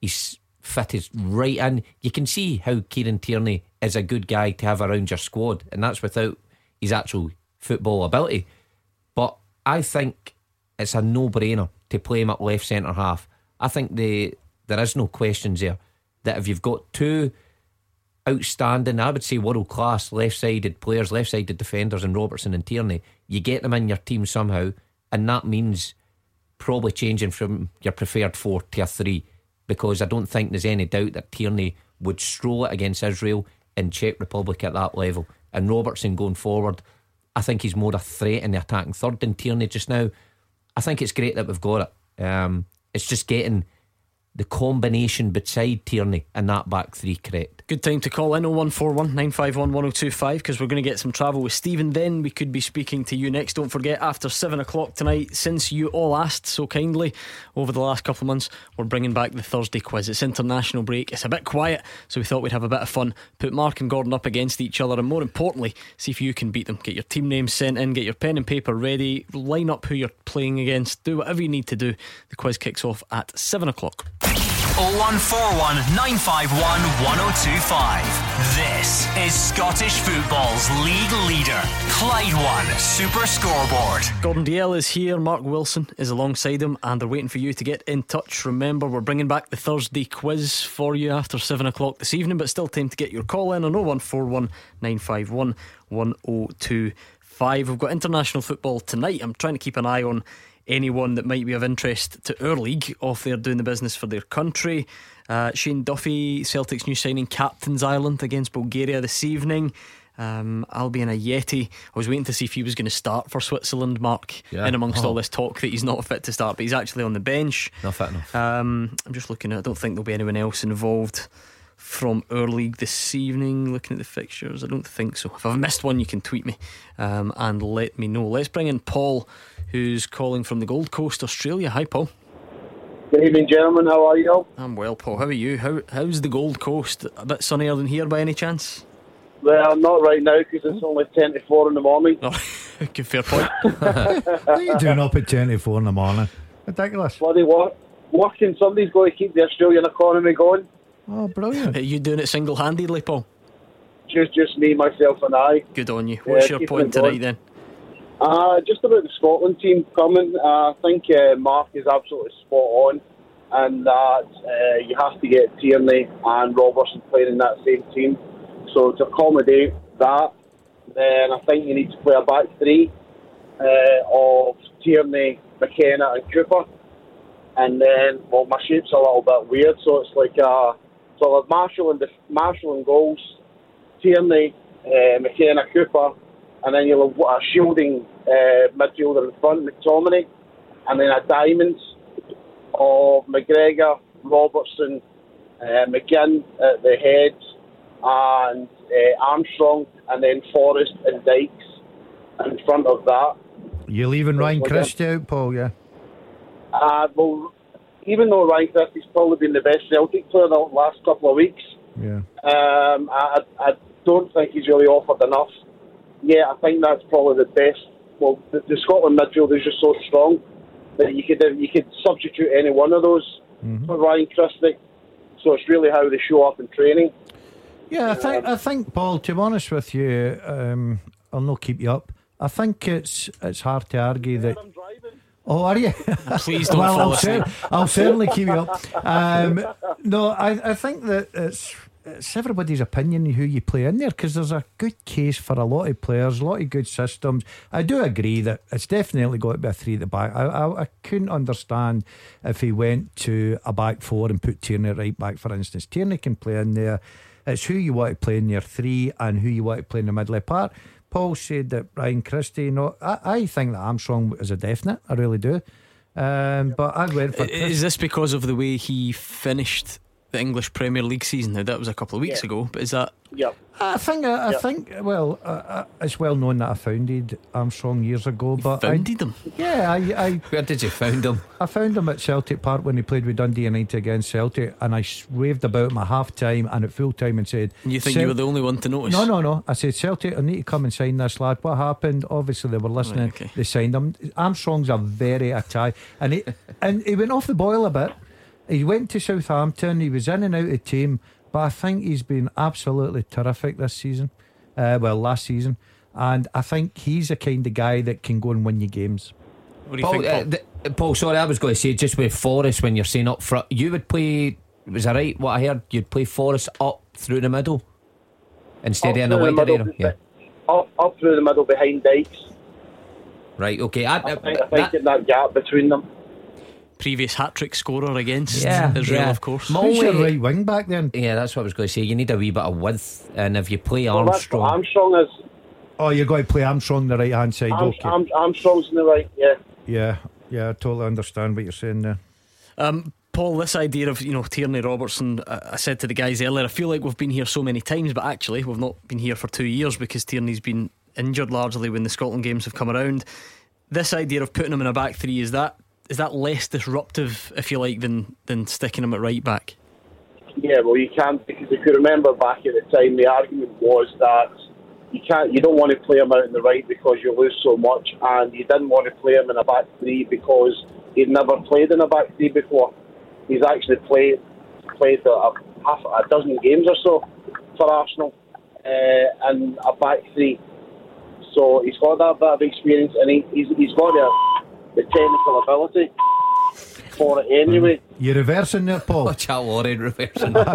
He's fitted right in. You can see how Kieran Tierney is a good guy to have around your squad, and that's without his actual football ability. But I think it's a no-brainer to play him at left centre half. I think the there is no questions there that if you've got two outstanding, I would say world class left sided players, left sided defenders, and Robertson and Tierney, you get them in your team somehow, and that means probably changing from your preferred four to a three, because I don't think there's any doubt that Tierney would stroll it against Israel and Czech Republic at that level, and Robertson going forward. I think he's more a threat in the attacking third than Tierney just now. I think it's great that we've got it. Um, it's just getting the combination beside Tierney and that back three correct. Good time to call in 0141 951 1025 because we're going to get some travel with Stephen. Then we could be speaking to you next. Don't forget, after 7 o'clock tonight, since you all asked so kindly over the last couple of months, we're bringing back the Thursday quiz. It's international break, it's a bit quiet, so we thought we'd have a bit of fun. Put Mark and Gordon up against each other, and more importantly, see if you can beat them. Get your team names sent in, get your pen and paper ready, line up who you're playing against, do whatever you need to do. The quiz kicks off at 7 o'clock. 0141 951 1025. This is Scottish football's league leader, Clyde One Super Scoreboard. Gordon Dalziel is here, Mark Wilson is alongside him, and they're waiting for you to get in touch. Remember, we're bringing back the Thursday quiz for you after 7 o'clock this evening, but still time to get your call in on 0141 951 1025. We've got international football tonight. I'm trying to keep an eye on anyone that might be of interest to our league off there doing the business for their country. Uh, Shane Duffy, Celtic's new signing, captains Ireland against Bulgaria this evening. Um, Ajeti. I was waiting to see if he was going to start for Switzerland, Mark, Yeah. in amongst Oh. all this talk that he's not fit to start, but he's actually on the bench. Not fit enough. Um, I'm just looking at I don't think there'll be anyone else involved from our league this evening. Looking at the fixtures, I don't think so. If I've missed one, you can tweet me um, and let me know. Let's bring in Paul, who's calling from the Gold Coast, Australia. Hi, Paul. Good evening, gentlemen. How are you? I'm well, Paul. How are you? How How's the Gold Coast? A bit sunnier than here by any chance? Well, not right now because it's only 10 to 4 in the morning. Oh, good fair point. What are you doing up at 24 in the morning? Ridiculous. Bloody what? Working, somebody's got to keep the Australian economy going. Oh, brilliant. Are you doing it single handedly, Paul? Just just me, myself, and I. Good on you. What's Yeah, your point it tonight then? Uh, just about the Scotland team coming, uh, I think uh, Mark is absolutely spot on, and that uh, you have to get Tierney and Robertson playing in that same team. So to accommodate that, then I think you need to play a back three uh, of Tierney, McKenna, and Cooper. And then, well, my shape's a little bit weird, so it's like uh, so like Marshall and Marshall and goals, Tierney, uh, McKenna, Cooper, and then you'll have a shielding uh, midfielder in front, McTominay, and then a diamond of McGregor, Robertson, uh, McGinn at the head, and uh, Armstrong, and then Forrest and Dykes in front of that. You're leaving Ryan. Christie out, Paul, yeah? Uh, well, even though Ryan Christie's probably been the best Celtic player the last couple of weeks, Yeah. Um, I, I don't think he's really offered enough. Yeah, I think that's probably the best. Well, the, the Scotland midfield is just so strong that you could you could substitute any one of those for Ryan Christie. So it's really how they show up in training. Yeah, I think I think Paul. To be honest with you, um, I'll not keep you up. I think it's it's hard to argue that. Oh, are you? Please don't well, fall I'll, asleep. cer- I'll certainly keep you up. Um, no, I, I think that it's it's everybody's opinion who you play in there because there's a good case for a lot of players, a lot of good systems. I do agree that it's definitely got to be a three at the back. I, I, I couldn't understand if he went to a back four and put Tierney right back, for instance. Tierney can play in there. It's who you want to play in your three and who you want to play in the middle part. Paul said that Ryan Christie, you know, I, I think that Armstrong is a definite. I really do. Um, but I went for Is this because of the way he finished the English Premier League season? Now that was a couple of weeks Yeah. ago, but is that Yeah. I think I, I Yeah. think well, uh, uh, it's well known that I founded Armstrong years ago. But I- founded him? yeah, I, I Where did you found them? I found him at Celtic Park when he played with Dundee United against Celtic, and I raved about him at half time and at full time and said, You think you were the only one to notice? No, no, no. I said Celtic, I need to come and sign this lad. What happened? Obviously, they were listening. okay. They signed him. Armstrong's a very Italian, and he and he went off the boil a bit. He went to Southampton. He was in and out of team, but I think he's been absolutely terrific this season. Uh, well, last season, and I think he's the kind of guy that can go and win you games. What do you Paul, think? uh, Paul? th- Paul, sorry, I was going to say just with Forrest when you're saying up front, you would play. Was that right? What I heard, you'd play Forrest up through the middle instead Up of in a the wider middle, area. Yeah. Up, up through the middle behind Dykes. Right. Okay. I, I think, I think that- getting that gap between them. Previous hat trick scorer against yeah, Israel, yeah. of course. My Who's your right wing back then? Yeah, that's what I was going to say. You need a wee bit of width, and if you play Well, that's what Armstrong, Armstrong is. Oh, you got to play Armstrong the right hand side. Arm, okay. Arm, Armstrong's in the right, yeah. yeah, yeah, I totally understand what you're saying there. Um, Paul, this idea of you know Tierney Robertson, I said to the guys earlier, I feel like we've been here so many times, but actually we've not been here for two years because Tierney's been injured largely when the Scotland games have come around. This idea of putting him in a back three is that is that less disruptive, if you like, than than sticking him at right back? Yeah, well, you can't because if you remember back at the time, the argument was that you can't, you don't want to play him out in the right because you lose so much, and you didn't want to play him in a back three because he'd never played in a back three before. He's actually played played a, half a dozen games or so for Arsenal uh, and a back three. So he's got that bit of experience, and he, he's, he's got the, the technical ability for it anyway. You're reversing there, Paul. Watch out, Warren, reversing.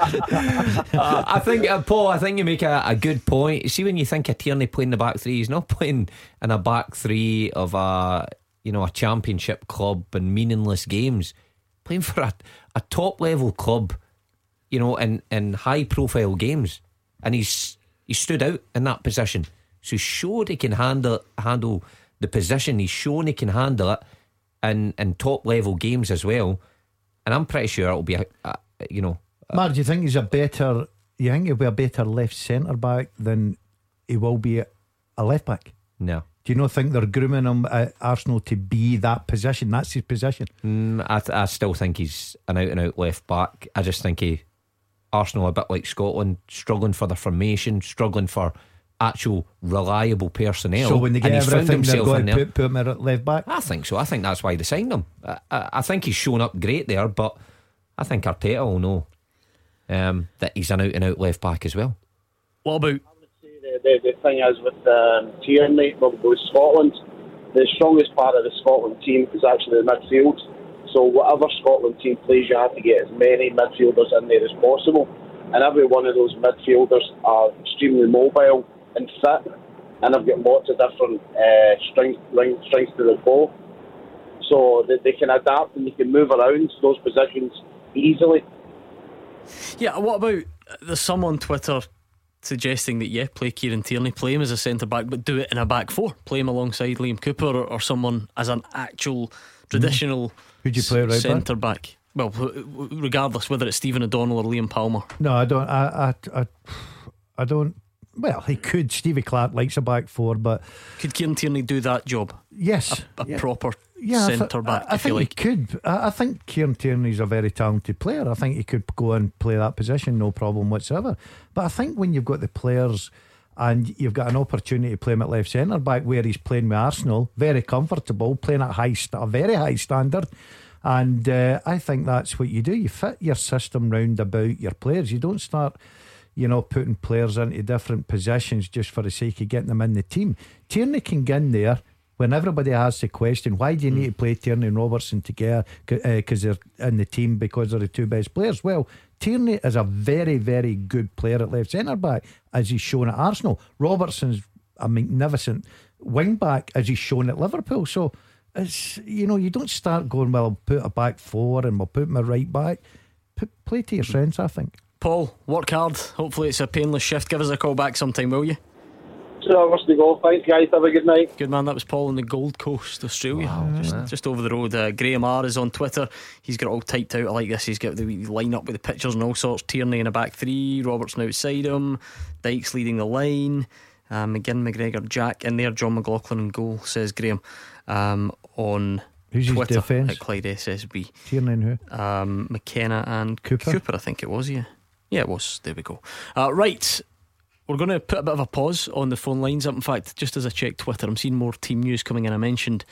Uh, I think, uh, Paul, I think you make a, a, good point. See, when you think of Tierney playing the back three, he's not playing in a back three of a you know a championship club and meaningless games. Playing for a, a top level club, you know, in, in high profile games, and he's he stood out in that position. So he's showed he can handle handle the position. He's shown he can handle it in in top level games as well. And I'm pretty sure it'll be a, a you know Mark, do you think he's a better? You think he'll be a better left centre back than he will be a left back? No. Do you not think they're grooming him at Arsenal to be that position? That's his position. Mm, I, th- I still think he's an out and out left back. I just think he Arsenal a bit like Scotland, struggling for the formation, struggling for actual reliable personnel. So when they get everything, they're going to put, put him at left back. I think so. I think that's why they signed him. I, I, I think he's shown up great there, but I think Arteta will know um, that he's an out and out left back as well. What about? I would say the, the, the thing is with um, Tierney, with Scotland, the strongest part of the Scotland team is actually the midfield. So whatever Scotland team plays, you have to get as many midfielders in there as possible. And every one of those midfielders are extremely mobile and fit, and I've got lots of different uh, strengths, strengths to the ball. So that they can adapt and they can move around those positions easily. Yeah, what about there's some on Twitter suggesting that yeah, play Kieran Tierney, play him as a centre back, but do it in a back four, play him alongside Liam Cooper or, or someone as an actual traditional. Who'd you play right centre back? back? Well, regardless whether it's Stephen O'Donnell or Liam Palmer. No, I don't. I, I, I, I don't. Well, he could. Stevie Clarke likes a back four, but could Kieran Tierney do that job? Yes, a, a yeah. proper yeah, centre back. I, I think like. he could. I, I think Kieran Tierney's a very talented player. I think he could go and play that position, no problem whatsoever. But I think when you've got the players and you've got an opportunity to play him at left centre back where he's playing with Arsenal, very comfortable, playing at high, a very high standard. And uh, I think that's what you do. You fit your system round about your players. You don't start, you know, putting players into different positions just for the sake of getting them in the team. Tierney can get in there when everybody asks the question, why do you need to play Tierney and Robertson together because uh, they're in the team because they're the two best players? Well, Tierney is a very, very good player at left centre back, as he's shown at Arsenal. Robertson's a magnificent wing back, as he's shown at Liverpool. So it's you know you don't start going well. I'll put a back four and we'll put my right back. Put, play to your strengths, I think. Paul, work hard. Hopefully it's a painless shift. Give us a call back sometime, will you? Two hours to go. Thanks, guys. Have a good night. Good man. That was Paul on the Gold Coast, Australia. Wow, just, just, over the road. Uh, Graham R is on Twitter. He's got it all typed out. I like this. He's got the line up with the pictures and all sorts. Tierney in a back three. Robertson outside him. Dykes leading the line. Uh, McGinn, McGregor, Jack in there. Jon McLaughlin in goal, says Graham. Um, on Who's Twitter his defence? at Clyde SSB. Tierney and who? Um, McKenna and Cooper. Cooper, I think it was, yeah. Yeah, it was. There we go. Uh, right. We're going to put a bit of a pause on the phone lines up. In fact, just as I check Twitter, I'm seeing more team news coming in. I mentioned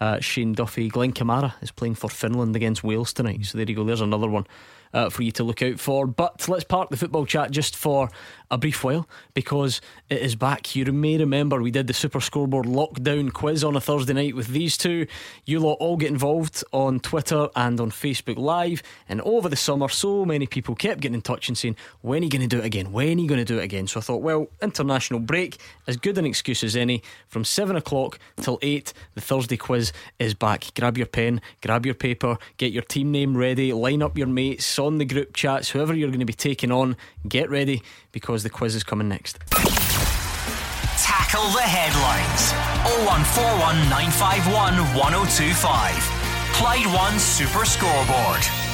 uh, Shane Duffy. Glenn Kamara is playing for Finland against Wales tonight. So there you go. There's another one uh, for you to look out for. But let's park the football chat just for a brief while because it is back. You may remember we did the Super Scoreboard lockdown quiz on a Thursday night with these two. You lot all get involved on Twitter and on Facebook Live. And over the summer, so many people kept getting in touch and saying, When are you going to do it again? When are you going to do it again? So I thought, well, international break, as good an excuse as any. From 7 o'clock till 8, the Thursday quiz is back. Grab your pen, grab your paper, get your team name ready, line up your mates on the group chats, whoever you're going to be taking on, get ready because the quiz is coming next. Tackle the headlines 0141 951 1025. Clyde One Super Scoreboard.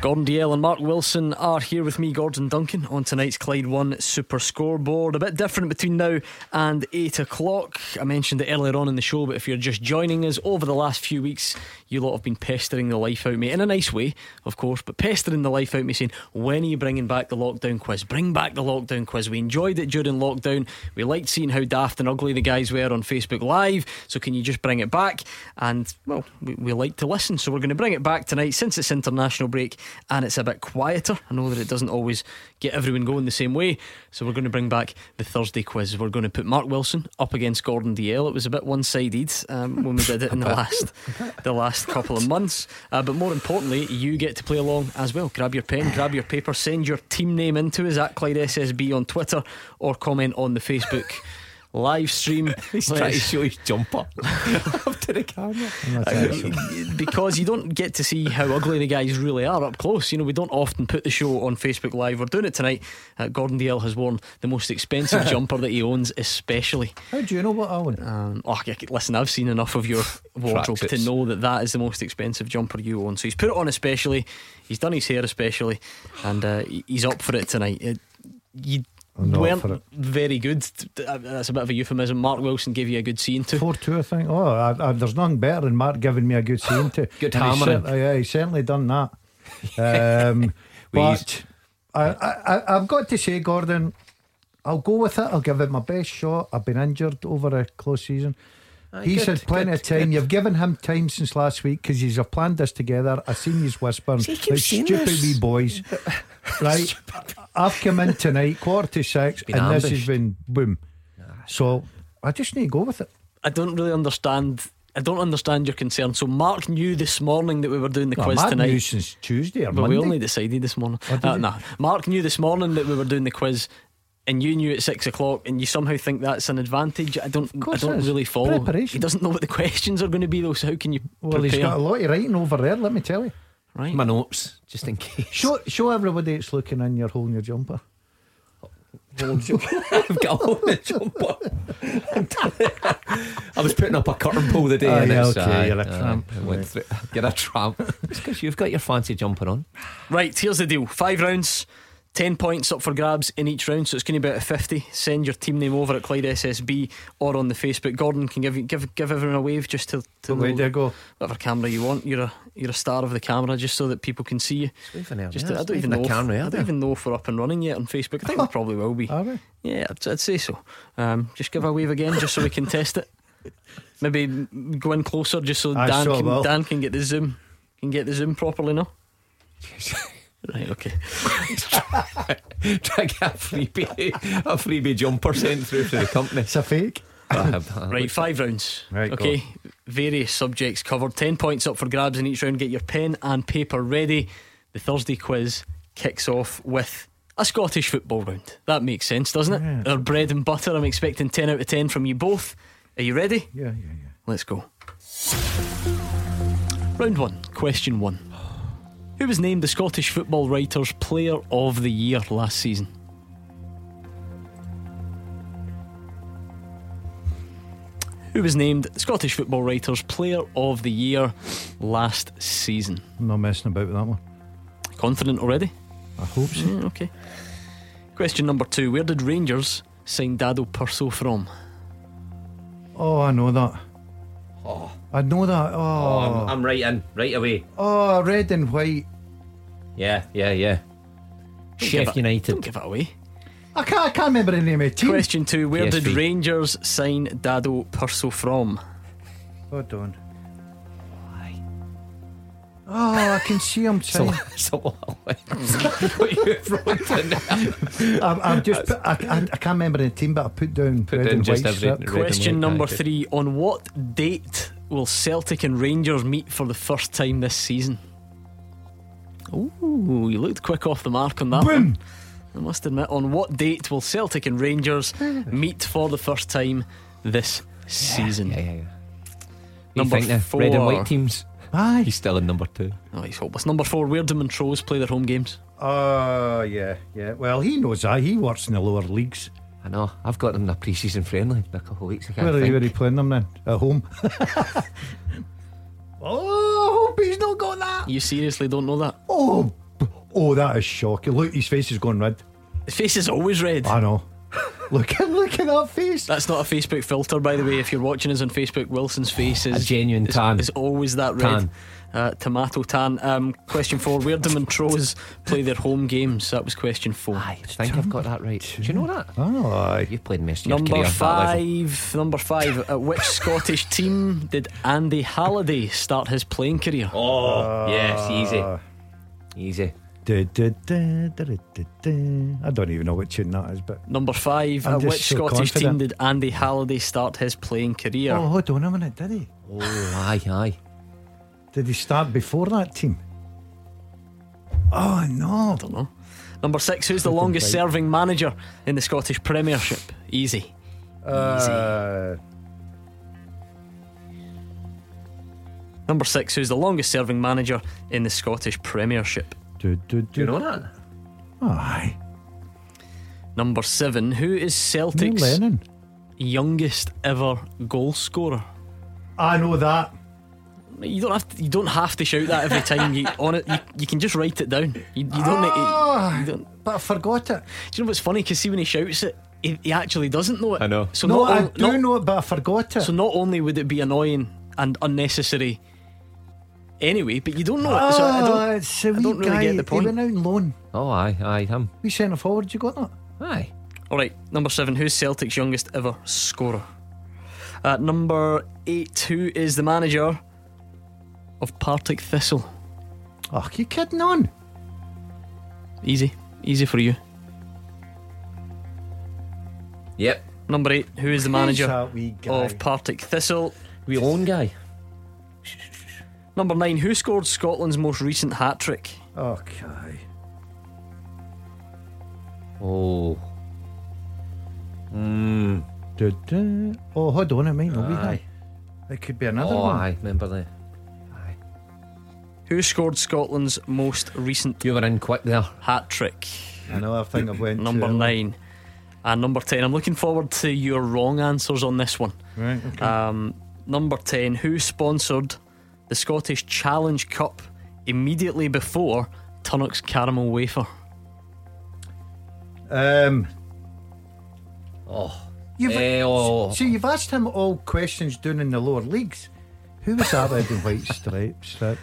Gordon Dalziel and Mark Wilson are here with me, Gordon Duncan, on tonight's Clyde One Super Scoreboard. A bit different between now and 8 o'clock. I mentioned it earlier on in the show, but if you're just joining us over the last few weeks, you lot have been pestering the life out of me in a nice way, of course, but pestering the life out of me saying, When are you bringing back the lockdown quiz? Bring back the lockdown quiz. We enjoyed it during lockdown. We liked seeing how daft and ugly the guys were on Facebook Live, so can you just bring it back? And, well, we, we like to listen, so we're going to bring it back tonight since it's international break and it's a bit quieter. I know that it doesn't always get everyone going the same way, so we're going to bring back the Thursday quiz. We're going to put Mark Wilson up against Gordon Dalziel. It was a bit one-sided um, when we did it in the last the last couple of months, uh, but more importantly, you get to play along as well. Grab your pen, grab your paper, send your team name into us at Clyde SSB on Twitter, or comment on the Facebook live stream. He's trying to show his jumper up to the camera. because you don't get to see how ugly the guys really are up close. You know, we don't often put the show on Facebook Live. We're doing it tonight. Uh, Gordon Dalziel has worn the most expensive jumper that he owns, especially. How do you know what I own? Um, oh, listen, I've seen enough of your wardrobe to know that that is the most expensive jumper you own. So he's put it on especially. He's done his hair especially, and uh, he's up for it tonight. Uh, you I'm not weren't very good. That's a bit of a euphemism. Mark Wilson gave you a good scene to. 4 2, I think. Oh, I, I, there's nothing better than Mark giving me a good scene to. Good And hammering. cer- yeah, he's certainly done that. Um, but I, I, I- I've got to say, Gordon, I'll go with it. I'll give it my best shot. I've been injured over a close season. He's good, had plenty good, of time. You've given him time since last week because he's have planned this together. I've seen you whispering See, he keeps like stupid this. wee boys. right? I've come in tonight, quarter to six, been and this has been boom. So I just need to go with it. I don't really understand. I don't understand your concern. So Mark knew this morning that we were doing the Well, quiz Mark tonight. knew since Tuesday or But Monday. we only decided this morning. Oh, Uh, you? nah. Mark knew this morning that we were doing the quiz, and you knew at six o'clock, and you somehow think that's an advantage. I don't. I don't is. really follow. Preparation. He doesn't know what the questions are going to be though. So how can you well, he's prepare? got a lot of writing over there. Let me tell you. right. My notes, just in case. Show show everybody it's looking in your hole in your jumper. I've got a hole in the jumper. I was putting up a curtain pole the day. And yeah, it's, okay, aye, you're a tramp. I went through, you're a tramp. It's because you've got your fancy jumper on. Right, here's the deal. Five rounds, ten points up for grabs in each round, so it's going to be about a fifty. Send your team name over at Clyde SSB or on the Facebook. Gordon can give you give give everyone a wave just to, to Where do go? whatever camera you want. You're a you're a star of the camera, just so that people can see you. Just to- I don't even know. if, camera. I don't even know if we're up and running yet on Facebook. I think we probably will be. Are we? Yeah, I'd, I'd say so. Um, just give a wave again, just so we can test it. Maybe go in closer, just so I Dan sure can, will. Dan can get the zoom, can get the zoom properly. No. Right. Okay. Try to get a freebie, a freebie jumper sent through to the company. It's a fake. Right. Five rounds. Right, go. Okay. Various subjects covered. Ten points up for grabs in each round. Get your pen and paper ready. The Thursday quiz kicks off with a Scottish football round. That makes sense, doesn't it? Yeah. Our bread and butter. I'm expecting ten out of ten from you both. Are you ready? Yeah, yeah, yeah. Let's go. Round one, question one. Who was named the Scottish Football Writers Player of the Year last season? Who was named Scottish Football Writers Player of the Year last season? I'm not messing about with that one. Confident already? I hope so. Yeah, okay. Question number two Where did Rangers sign Dado Pršo from? Oh, I know that. Oh. I know that. Oh, Oh, I'm, I'm right in, right away. oh, red and white. Yeah, yeah, yeah. Don't give Sheffield it- United. Don't give it away. I can't. I can't remember the name of the team. Question two Where did Rangers sign Dado Pršo from? Hold on. Oh, I can see him So, saying. so what you've wrote in there. I've, I've just. Put, I, I, I can't remember the team, but I put down Put red down and just white every- strip. Red and Question white, number three On what date will Celtic and Rangers meet for the first time this season? Ooh, you looked quick off the mark on that Boom. one. I must admit, on what date will Celtic and Rangers meet for the first time this season? Yeah, yeah, yeah. Number you think now? four. Red and white teams. Aye. He's still in number two. Oh, he's hopeless. Number four, where do Montrose play their home games? Oh, yeah, yeah. Well, he knows that. He works in the lower leagues. I know. I've got them in a pre-season friendly a couple of weeks ago. Where are, you, where are you playing them then? At home? Oh, I hope he's not got that. You seriously don't know that? Oh, oh, that is shocking. Look, his face is going red. His face is always red. I know. look at look at that face. That's not a Facebook filter, by the way. If you're watching us on Facebook, Wilson's face is A genuine is, tan. is always that red. Tan. Uh, tomato tan. Um, question four: Where do Montrose play their home games? That was question four. I think I've got that right. Do you know that? Oh, aye. You've played most of your Number career at that five. Number five. At which Scottish team did Andy Halliday start his playing career? Oh, yes, easy. Uh, Easy. du- du- du- du- du- du- du. I don't even know what tune that is, but. Number five. I'm At which so Scottish team did Andy Halliday start his playing career? Oh, hold on a minute, did he? Oh, aye, aye. Did he start before that team? Oh no! I don't know. Number six. Who's the longest serving manager in the Scottish Premiership? Easy. Uh, Number six. Who's the longest serving manager in the Scottish Premiership? do, do, do. Do you know that? Aye. Number seven. Who is Celtic's youngest ever goal scorer? I know that. You don't have to, you don't have to shout that every time you on it. You, you can just write it down. You, you don't. Ah, need, you don't. but I forgot it. Do you know what's funny? Because see when he shouts it, he, he actually doesn't know it. I know. So no, not, I on- do not- know it, but I forgot it. So not only would it be annoying and unnecessary anyway, but you don't know it. So I Ah, don't. it's a I wee don't really guy. get the point. He went out on loan. Oh, aye, aye, him. We centre forward. You got that? Aye. All right, number seven. Who's Celtic's youngest ever scorer? Uh, number eight. Who is the manager of Partick Thistle? Oh, you kidding on? Easy, easy for you. Yep. Number eight. Who is the manager that wee guy? of Partick Thistle? We own guy. Number nine. Who scored Scotland's most recent hat trick? Okay. Oh. Hmm. Du- du. Oh, hold on, it might not be Aye. that. It could be another Oh, one. I Remember the. Aye. Who scored Scotland's most recent You were in quick there. hat trick? I know. I think I've went Number to- nine. And number 10. I'm looking forward to your wrong answers on this one. Right. Okay. Um, number 10. Who sponsored the Scottish Challenge Cup immediately before Tunnock's Caramel Wafer? um. Oh. You've, Eh, oh. See, you've asked him all questions down in the lower leagues. Who was that red and white stripes? That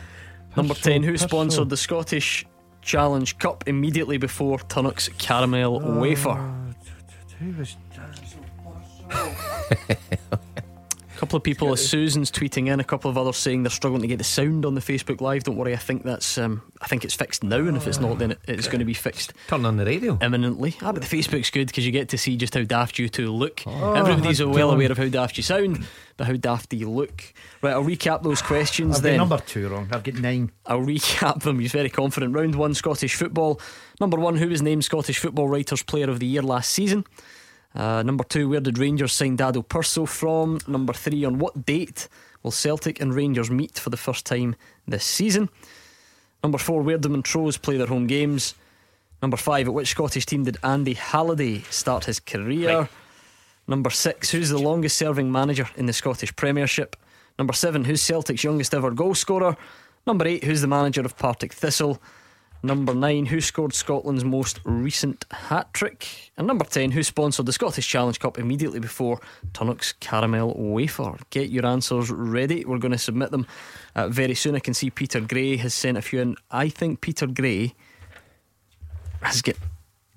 Number 10. Who sponsored the Scottish Challenge Cup immediately before Tunnock's Caramel Uh, Wafer? Who was? A couple of people, as Susan's tweeting in, a couple of others saying they're struggling to get the sound on the Facebook Live. Don't worry, I think that's um, I think it's fixed now, and if it's not, then it, it's going to be fixed Turn on the radio. imminently. Ah, but the Facebook's good because you get to see just how daft you two look. Oh, Everybody's well aware of how daft you sound, but how daft do you look? Right, I'll recap those questions I've got then. number two wrong. I've got nine. I'll recap them. He's very confident. Round one, Scottish football. Number one, who was named Scottish Football Writers Player of the Year last season? Uh, number two, where did Rangers sign Dado Pršo from? Number three, on what date will Celtic and Rangers meet for the first time this season? Number four, where do Montrose play their home games? Number five, at which Scottish team did Andy Halliday start his career? Number six, who's the longest serving manager in the Scottish Premiership? Number seven, who's Celtic's youngest ever goal scorer? Number eight, who's the manager of Partick Thistle? Number nine, who scored Scotland's most recent hat trick? And number 10, who sponsored the Scottish Challenge Cup immediately before Tunnock's Caramel Wafer? Get your answers ready. We're going to submit them uh, very soon. I can see Peter Gray has sent a few in. I think Peter Gray has got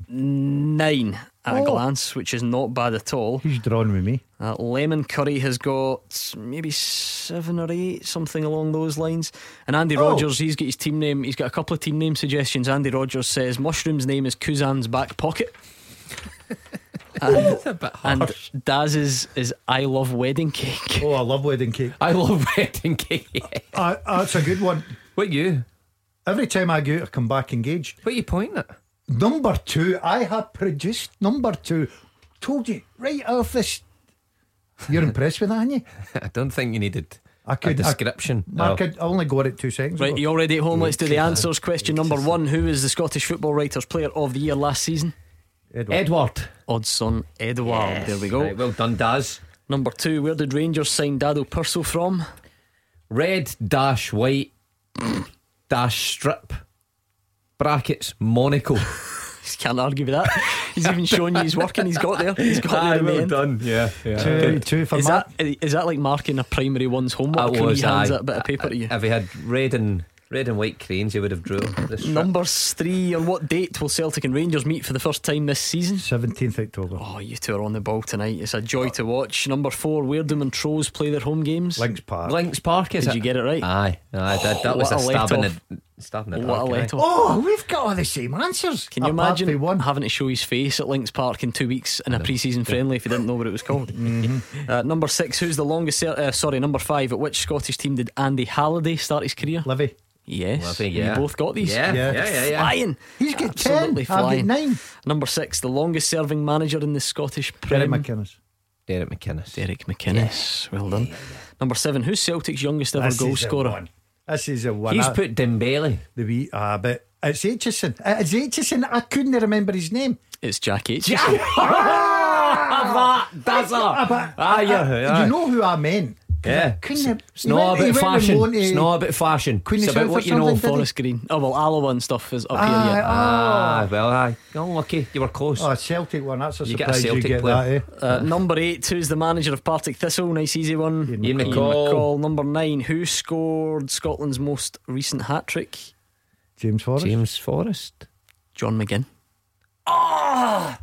nine at a Oh. glance, which is not bad at all. He's drawn with me. Uh, Lemon Curry has got maybe seven or eight, something along those lines. And Andy Oh. Rogers, he's got his team name. He's got a couple of team name suggestions. Andy Rogers says Mushroom's name is Kuzan's back pocket. and, It's a bit and harsh. Daz's is I love wedding cake. Oh, I love wedding cake. I love wedding cake. Uh, that's a good one. what you? Every time I go I come back engaged. What are you pointing at? Number two, I have produced number two. Told you right off this. You're impressed with that, aren't you? I don't think you needed I could a description. I, Mark, No. I only got it two seconds. Right, ago. you already at home? Let's do the answers. Question number one Who is the Scottish Football Writers Player of the Year last season? Edward. Edward. Odsonne Edouard. There we go. Right, well done, Daz. Number two Where did Rangers sign Dado Pršo from? red dash white dash strip brackets Monaco. Can't argue with that. He's even shown you his work and he's got there. He's got ah, there in the end. done. Yeah, yeah. Two, two for Is Mark. that is that like marking a primary one's homework That when was he hands aye. that bit of paper to uh, you? If he had red and red and white cranes, he would have drew this strip. Numbers three. On what date will Celtic and Rangers meet for the first time this season? 17th October. Oh, you two are on the ball tonight. It's a joy to watch. Number four. Where do Montrose play their home games? Links Park. Links Park is Did it? you get it right? Aye, aye, that, that Oh, was a a stab in the stab the What a dark. aye. let off. Oh, we've got all the same answers. Can you Apart imagine from one? having to show his face at Links Park in two weeks in a pre-season friendly if he didn't know what it was called? Mm-hmm. uh, number six, who's the longest? ser- Uh, sorry, number five. At which Scottish team did Andy Halliday start his career? Livy. Yes, Livy, you both got these. Yeah, Yeah. yeah, yeah, yeah. Flying. He's got Absolutely 10. I've got 9. Number six, the longest serving manager in the Scottish Derek McInnes. Derek McInnes. Derek McInnes. Well done. Number seven, who's Celtic's youngest ever This goal is a scorer? One. This is a one. He's I- put Dembele. the wee, ah, but it's Aitchison. It's Aitchison. I couldn't remember his name. It's Jack Aitchison. that, that's Ah, a. but Ah, yeah, I- yeah. You know who I meant? Yeah. It's not he about fashion. It's not about fashion. Queen it's about what you know. something, did he? Forest Green. Oh well, Alloa and stuff is up Aye, here yet. Ah, well, aye. Unlucky. You were close. Oh, Celtic one. That's a You get a surprise. You Celtic get player. that, eh? Uh, number eight, who's the manager of Partick Thistle? Nice easy one. Ian McCall. Number nine, who scored Scotland's most recent hat trick? James Forrest. James Forrest. John McGinn. Oh,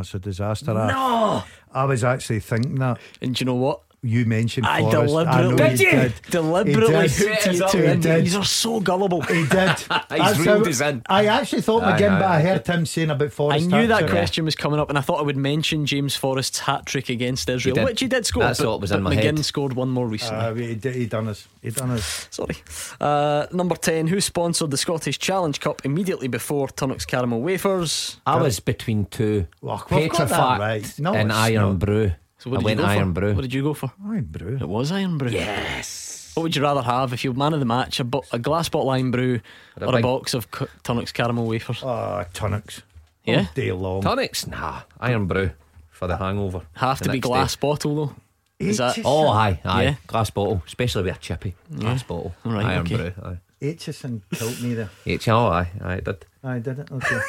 it's a disaster. No. I was actually thinking that. And do you know what? You mentioned I Forrest. deliberately, I know you did. deliberately He did. hooked you He two did. in. He did. These are so gullible. He did. That's reeled how- us in. I actually thought Aye, McGinn, aye, but I heard him saying about Forrest. I Forrest. knew that Hatcher. question was coming up, and I thought I would mention James Forrest's hat trick against Israel, did. which he did score. That's but, what was but in my McGinn head. scored one more recently. Uh, he, did- he done us. He done us. Sorry. Uh, number 10, who sponsored the Scottish Challenge Cup immediately before Tunnock's Caramel Wafers? I was between two. Well, we've got that Petrofac right. No, and Iron not. Brew. So what I did went you go Iron for? Brew. What did you go for? Irn-Bru. It was Irn-Bru. Yes. What would you rather have if you're man of the match? A, bo- a glass bottle Irn-Bru Or a or a box of C- Tunnock's Caramel Wafers? Ah, oh, Tunnock's. Yeah? All day long. Tunnock's? Nah. Irn-Bru for the hangover. Have The to be glass day. bottle though. Is that Oh, aye, aye. Yeah. Glass bottle, especially with a chippy. Glass bottle. All right, Iron okay. Brew. Aye. Aitchison killed me there. H- oh, aye, aye, it did. I did it. Okay.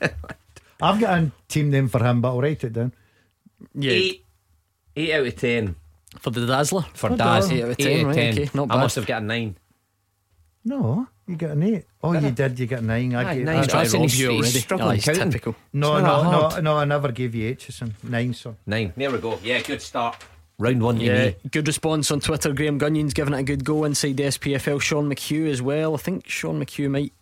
I've got a team name for him, but I'll write it down. yeah? Eight. Eight out of ten For the Dazzler? for Oh, Daz. eight out of 10, right, okay, not I must have got a nine. No, you got an eight. Oh, you did. You got a nine. I Aye, gave nine. I- He's trying to Aye, rob you already. struggling Oh, he's counting. typical. No, no, not no, no. I never gave you Aitchison. Nine, son. Nine. There we go. Yeah, good start. Round one, Yeah, me. good response on Twitter. Graham Gunnion's giving it a good go inside the SPFL. Sean McHugh as well. I think Sean McHugh might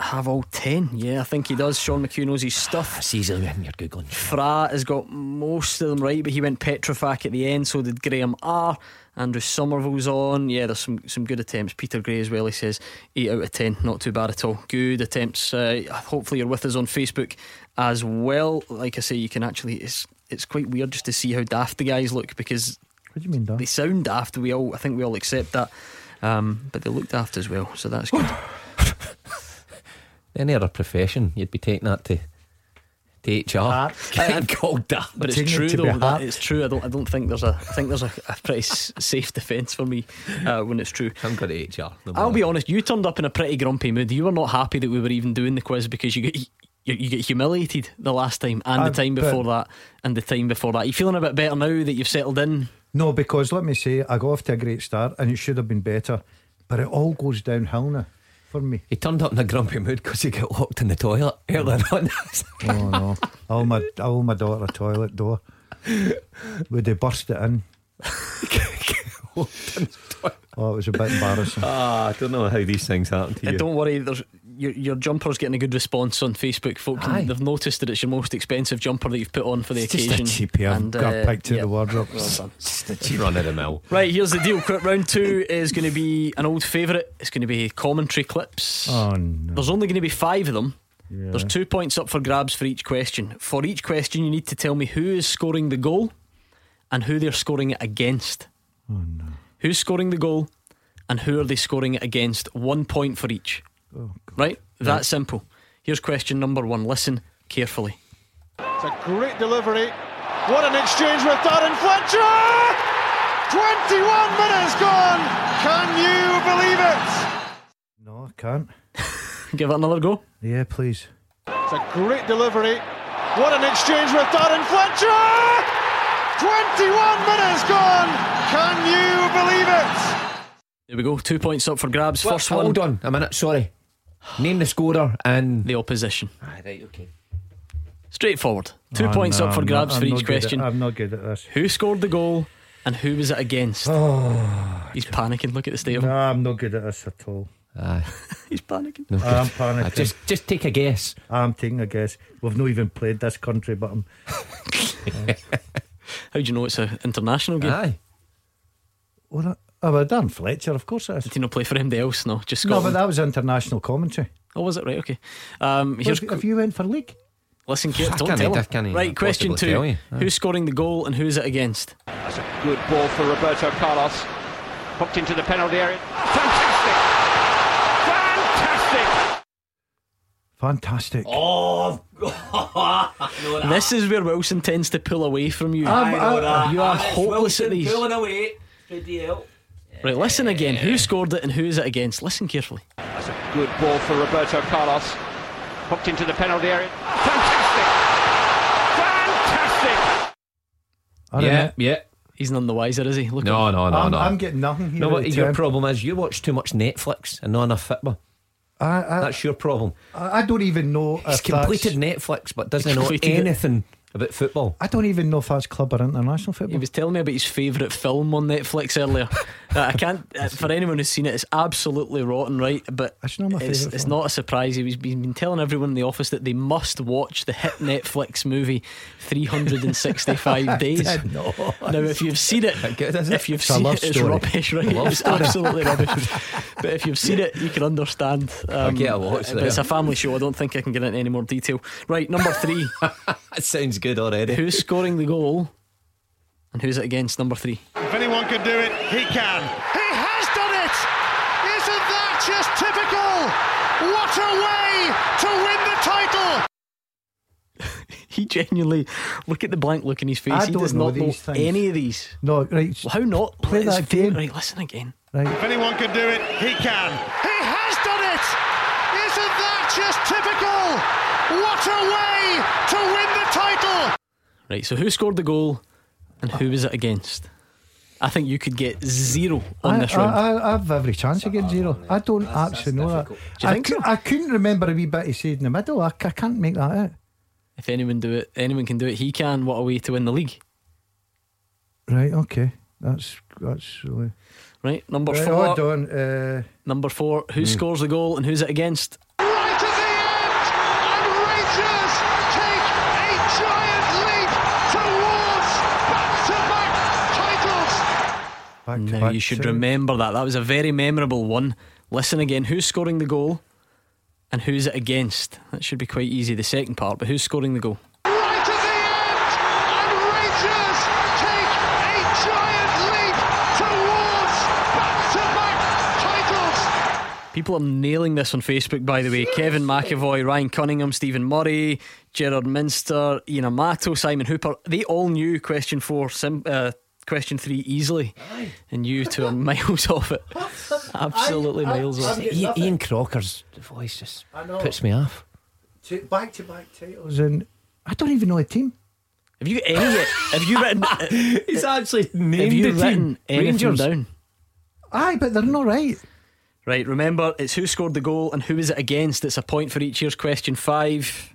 have all 10. Yeah, I think he does. Sean McHugh knows his stuff. It's easily when you're googling. Fra has got most of them right, but he went Petrofac at the end, so did Graham R. Andrew Somerville's on. Yeah, there's some, some good attempts. Peter Gray as well, he says 8 out of 10. Not too bad at all. Good attempts. Uh, hopefully, you're with us on Facebook as well. Like I say, you can actually. It's, it's quite weird just to see how daft the guys look because What do you mean, they sound daft. We all, I think we all accept that. Um, but they look daft as well, so that's good. Any other profession, you'd be taking that to, to HR. Heart. Getting called that. But it's Taking it true though. that it's true. I don't. I don't think there's a. I think there's a, a pretty safe defence for me uh, when it's true. I'm going to HR. no I'll be honest. You turned up in a pretty grumpy mood. You were not happy that we were even doing the quiz because you get you, you get humiliated the last time and Uh, the time before that and the time before that. You feeling a bit better now that you've settled in? No, because let me say, I got off to a great start and it should have been better, but it all goes downhill now for me. He turned up in a grumpy mood because he got locked in the toilet earlier on. Oh no! I owe my I owe my daughter a toilet door. Would they burst it in? Oh, it was a bit embarrassing. Ah, I don't know how these things happen to Uh, you. don't worry. There's your your jumper's getting a good response on Facebook. Folks, Aye. they've noticed that it's your most expensive jumper that you've put on for the It's just a occasion. cheapie I've got uh, picked out yeah. the wardrobe. Well. Just a cheap run of the mill. Right, here's the deal. Quick round two is going to be an old favourite. It's going to be commentary clips. Oh no! There's only going to be five of them. Yeah. There's two points up for grabs for each question. For each question, you need to tell me who is scoring the goal and who they're scoring it against. Oh no! Who's scoring the goal and who are they scoring it against? One point for each. Oh, Right? That simple. Here's question number one. Listen carefully. It's a great delivery. What an exchange with Darren Fletcher! 21 minutes gone. Can you believe it? No, I can't. Give it another go. Yeah, please. It's a great delivery. What an exchange with Darren Fletcher! 21 minutes gone. Can you believe it? There we go. Two points up for grabs. What? First one, Hold on a minute. Sorry. Name the scorer and the opposition. Ah, right. Okay. Straightforward. Two Oh, points no, up for I'm grabs not- for I'm each not good at- question. I'm not good at this. Who scored the goal and who was it against? He's panicking. Look at the state of No. I'm not good at this at all. Aye. He's panicking. No, I'm panicking. Just just take a guess. I'm taking a guess. We've not even played this country, but I'm. How do you know it's an international game? Aye. Well, that, oh, well, Dan Fletcher, of course it is. Did he not play for anybody else? No, just No, Scotland. but that was international commentary. oh, was it right? Okay. Um, Well, here's if, if you went for league, listen, Kate, ah, don't tell I him. can't Right, question possibly tell two: you. Ah. Who's scoring the goal and who's it against? That's a good ball for Roberto Carlos. Hooked into the penalty area. Fantastic! Fantastic! fantastic. Oh, This is where Wilson tends to pull away from you. I'm- I- um, uh, you are hopeless at these. Pulling away. Right, listen again. Who scored it and who is it against? Listen carefully. That's a good ball for Roberto Carlos. Hooked into the penalty area. Fantastic! Fantastic! I Yeah, admit, yeah. He's none the wiser, is he? Look at No, him. no, no, I'm, no. I'm getting nothing here. no, out what your 10. problem is you watch too much Netflix and not enough football. I, I, That's your problem. I I don't even know He's if completed that's, Netflix but doesn't know anything. it. Anything about football. I don't even know if that's club or international football. He was telling me about his favourite film on Netflix earlier. I can't, uh, for anyone who's seen it, it's absolutely rotten, right? But That's not my it's, it's not a surprise. He was he's been telling everyone in the office that they must watch the hit Netflix movie 365 Days. No. Now, if you've seen it, good, it? if you've It's seen love it, it's story. rubbish, right? Love It's absolutely rubbish. But if you've seen it, you can understand. Um, get a watch but it's a family show. I don't think I can get into any more detail. Right, number three. That sounds good already. who's scoring the goal, and who's it against? Number three. If anyone can do it, he can. He has done it! Isn't that just typical? What a way to win the title! He genuinely look at the blank look in his face. I he does know not know things. any of these. No, right. Well, how not? Play It's that game. Right, listen again. right. If anyone can do it, he can. He has done it! Isn't that just typical? What a way to win the title! Right, so who scored the goal, and who was it against? I think you could get zero on I, this round. I, I, I have every chance of getting zero. I don't actually know that. Do you I, think cou- so? I couldn't remember a wee bit he said in the middle. I, can't make that out. if anyone do it, anyone can do it. He can. What a way to win the league. Right, okay. That's that's really. Right, number Right, four. hold on. Uh, Number four. Hmm. Who scores the goal and who's it against? Back to Now back you should to- remember that. That was a very memorable one. Listen again. Who's scoring the goal, and who's it against? That should be quite easy. The second part, but who's scoring the goal? Right at the end! And Rangers take a giant leap towards! People are nailing this on Facebook, by the way. Kevin McAvoy, Ryan Cunningham, Stephen Murray, Gerard Minster, Ian Amato, Simon Hooper. They all knew question four, sim- uh, question three easily. And you two are miles off it. Absolutely miles off it. Ian, Ian Crocker's voice just puts me off. back to back titles, and I don't even know a team. Have you got any yet? Have you written, uh, He's actually named have you the written team. Rangers. down? Aye, but they're not right. Right, remember, it's who scored the goal and who is it against. It's a point for each. Here's question five.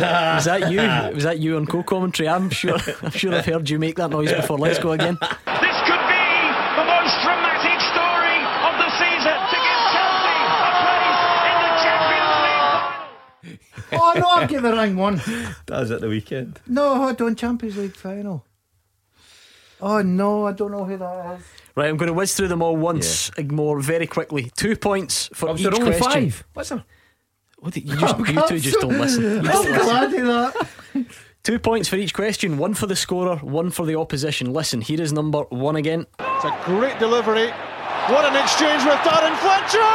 Was that, was that you? Was that you on co-commentary? I'm sure. I'm sure I've heard you make that noise before. Let's go again. This could be the most dramatic story of the season to give Chelsea a place in the Champions League. Oh no, I've got the wrong one. That was at the weekend. No, hold on, Champions League final. Oh no, I don't know who that is. Right, I'm going to whiz through them all once more very quickly. Two points for oh, each there only question. five. What's that? What the- you, oh, just, you two just don't listen. You I'm don't listen. glad of that. Two points for each question. One for the scorer, one for the opposition. Listen, here is number one again. It's a great delivery. What an exchange with Darren Fletcher!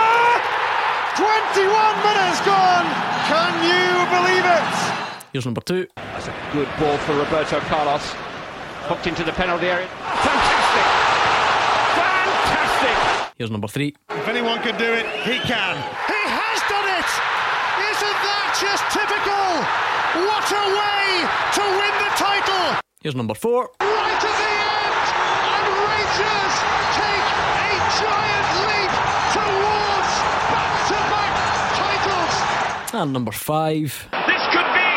21 minutes gone. Can you believe it? Here's number two. That's a good ball for Roberto Carlos. Hooked into the penalty area. Fantastic! Fantastic! Here's number three. If anyone can do it, he can. He has done it! Isn't that just typical? What a way to win the title! Here's number four. Right at the end! And Rangers take a giant leap towards back-to-back titles! And number five. This could be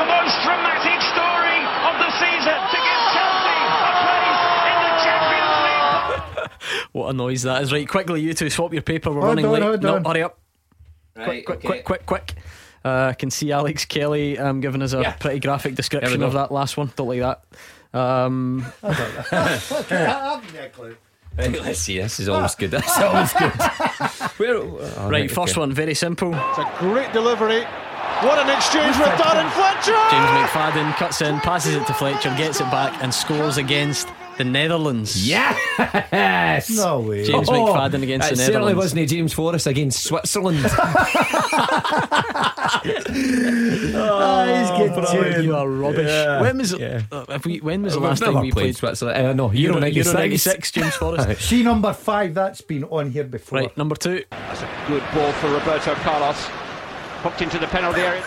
the most dramatic story of the season to give Chelsea a place in the Champions League. What a noise that is. Right, quickly, you two swap your paper. We're Hold running on, late. hold no, on. hurry up. Right, quick, okay. quick, quick, quick. Uh, I can see Alex Kelly um, giving us a Yeah. pretty graphic description of that last one. Don't like that. Um, Right, let's see. This is always good. That's always good. Where, oh, right, first okay. one, very simple. It's a great delivery. What an exchange with Darren Fletcher! James McFadden cuts in, passes it to Fletcher, gets it back, and scores against the Netherlands. Yes! No way. James McFadden against the Netherlands. it the certainly wasn't a James Forrest against Switzerland. Ah, he's getting Bro, you are rubbish. Yeah. When was Yeah. uh, we, when was the last time we played played Switzerland. Uh, no, Euro, Euro, 96. Euro 96, James Forrest? See number five, that's been on here before. right, number two. That's a good ball for Roberto Carlos. Hooked into the penalty area.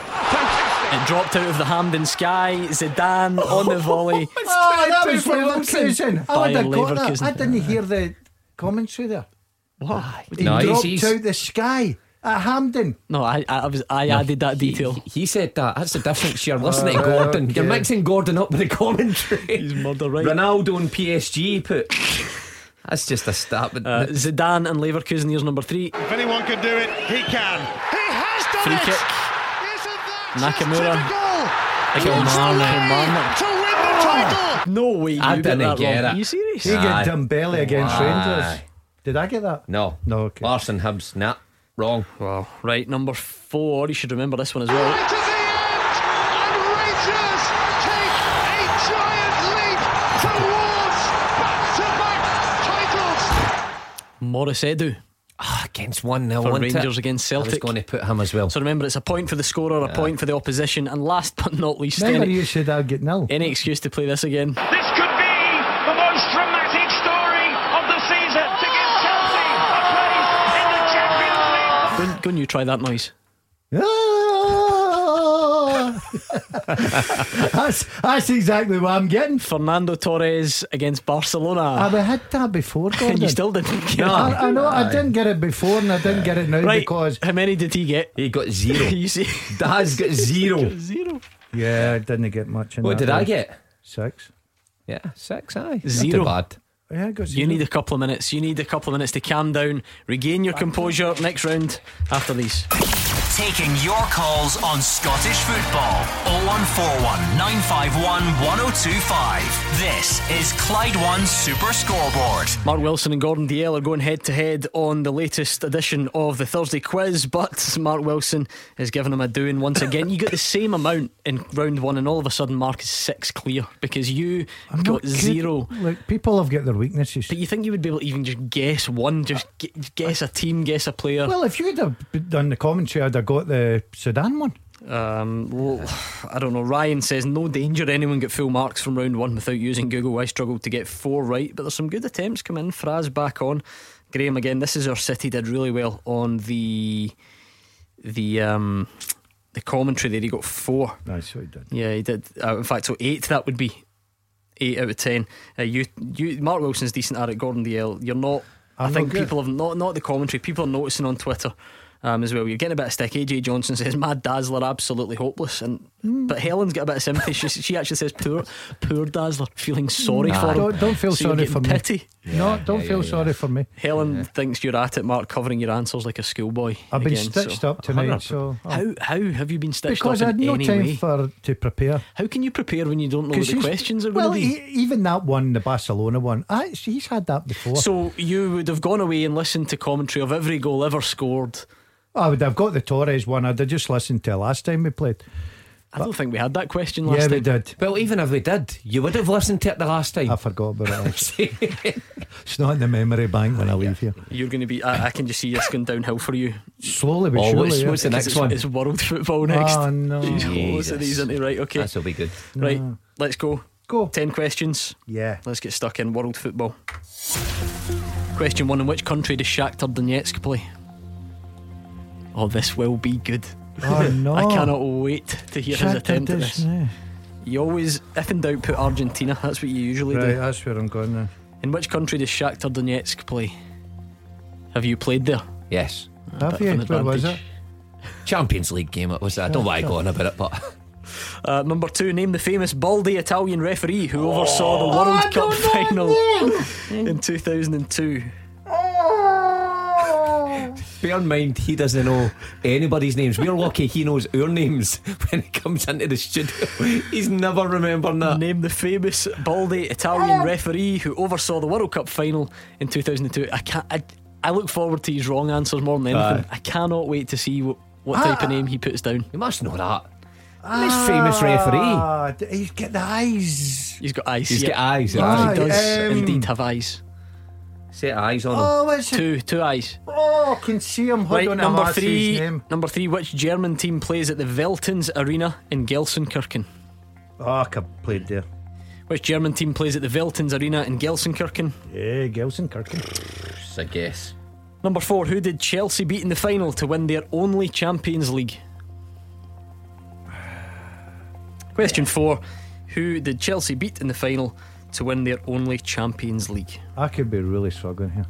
Fantastic! It dropped out of the Hampden sky. Zidane on the volley. Oh, that was for Leverkusen. I would Bayer have got that. I didn't hear the commentary there. What? He No, he's- dropped he's- out the sky at Hampden. No, I, I, was, I added that detail. He, he said that. That's the difference. You're listening to Gordon. You're mixing Gordon up with the commentary. He's murder right. Ronaldo and PSG put. That's just a stat. But Uh, Zidane and Leverkusen. Here's number three. If anyone can do it, he can. He has done Free it! kick. Isn't Nakamura. just typical? Kilmarnock. To win the title! No way. You I got didn't that get wrong. it. Are you serious? He Aye. got Dumbelly against Aye. Rangers. Did I get that? no, No, okay. Larsson Hibs. Nah, wrong. Wow. Right, number four. You should remember this one as well. Right to the end! And Rangers take a giant leap back-to-back! Maurice Edu Ah, against one 0 for Rangers against I was going to put him as well. So remember, it's a point for the scorer, a point for the opposition, and last but not least, Remember any, you said I'd get nil. any excuse to play this again. This could be the most dramatic story of the season to give Chelsea a place in the Champions League. Go, and- go and you try that noise. Ah! That's, that's exactly what I'm getting. Fernando Torres against Barcelona. I've had that before, Gordon. and you still didn't get No. it. I, I know I didn't get it before and I didn't get it now Right. because How many did he get? He got zero. you see? Daz got zero. Zero. yeah, I didn't get much in What that did I get? Six. Yeah, six. Aye, Not Zero. too bad. Yeah, I got You need a couple of minutes. You need a couple of minutes to calm down, regain your composure. Next round after these. Taking your calls on Scottish football. 0141 951 1025. This is Clyde One Super Scoreboard. Mark Wilson and Gordon Dalziel are going head to head on the latest edition of the Thursday quiz, but Mark Wilson is giving him a doing once again. You got the same amount in round one, and all of a sudden, Mark is six clear because you I'm got zero. Look, people have got their weaknesses. But you think you would be able to even just guess one, just gu- guess a team, guess a player? Well, if you'd have done the commentary, I'd have got the Zidane one. Um, well, I don't know. Ryan says no danger anyone get full marks from round one without using Google. I struggled to get four right, but there's some good attempts come in. Fraz back on. Graham again. This is our city did really well on the the um the commentary there. He got four. Nice, what he did. Yeah, he did. Uh, in fact, so eight that would be eight out of ten. Uh, you, you, Mark Wilson's decent at it. Gordon Dalziel, you're not. i I'm think not people have not not the commentary. People are noticing on Twitter. Um, as well, you're getting a bit of stick. AJ Johnson says, "Mad Dazzler, absolutely hopeless." And Hmm. but Helen's got a bit of sympathy. She, she actually says, "Poor, poor Dazzler, feeling sorry for him." Don't, don't feel So sorry getting for me. pity. no, don't yeah, feel yeah, sorry for me. Helen thinks you're at it, Mark, covering your answers like a schoolboy. I've been stitched so- up tonight, so How how have you been stitched up? because I up had in no time way? for to prepare. How can you prepare when you don't know what 'Cause the questions are well, going to be? even that one, the Barcelona one, I, he's had that before. So you would have gone away and listened to commentary of every goal ever scored. I would have got the Torres one. I'd have just listened to it last time we played. I don't think we had that question last Yeah, time. Yeah, we did. Well, even if we did, you would have listened to it the last time. I forgot about it. it's not in the memory bank when I leave here. You're going to be. I, I can just see this going downhill for you. Slowly but Oh, surely. what's- yeah. the next it's, one? It's world football oh, next. Oh, no. Jeez, loads of these, Jesus. isn't he? Right. Okay. This will be good. Right. Let's go. Go. Ten questions. Yeah. Let's get stuck in world football. Question one: In which country does Shakhtar Donetsk play? Oh, this will be good. Oh, no. I cannot wait to hear his Shakhtar attempt at this. Donetsk. You always, if in doubt, put Argentina. That's what you usually Right, do. that's where I'm going now. In which country does Shakhtar Donetsk play? Have you played there? Yes. Have bit you? of an Where was it? advantage. Champions League game it was. I don't want to go on about it, but Uh, number two, name the famous baldy Italian referee who oversaw the Oh, World Cup final in 2002. Bear in mind he doesn't know anybody's names. We're lucky he knows our names when he comes into the studio. He's never remembering that. Name the famous baldy Italian referee who oversaw the World Cup final in 2002. I can't. I, I look forward to his wrong answers more than anything. I cannot wait to see what, what type of name he puts down. You must know that. This famous referee. Ah, he's got the eyes. He's got eyes. He's yeah. got eyes. He does um, indeed have eyes. Set eyes on him. Oh, what's it? Two, two eyes. Oh, I can see him. Hold Right, on, number I'm three. name. Number three. Which German team plays at the Veltins Arena in Gelsenkirchen? Oh, I could have played there. Which German team plays at the Veltins Arena in Gelsenkirchen? Yeah, Gelsenkirchen. Just a guess. Number four. Who did Chelsea beat in the final to win their only Champions League? Question four. Who did Chelsea beat in the final to win their only Champions League? I could be really struggling here.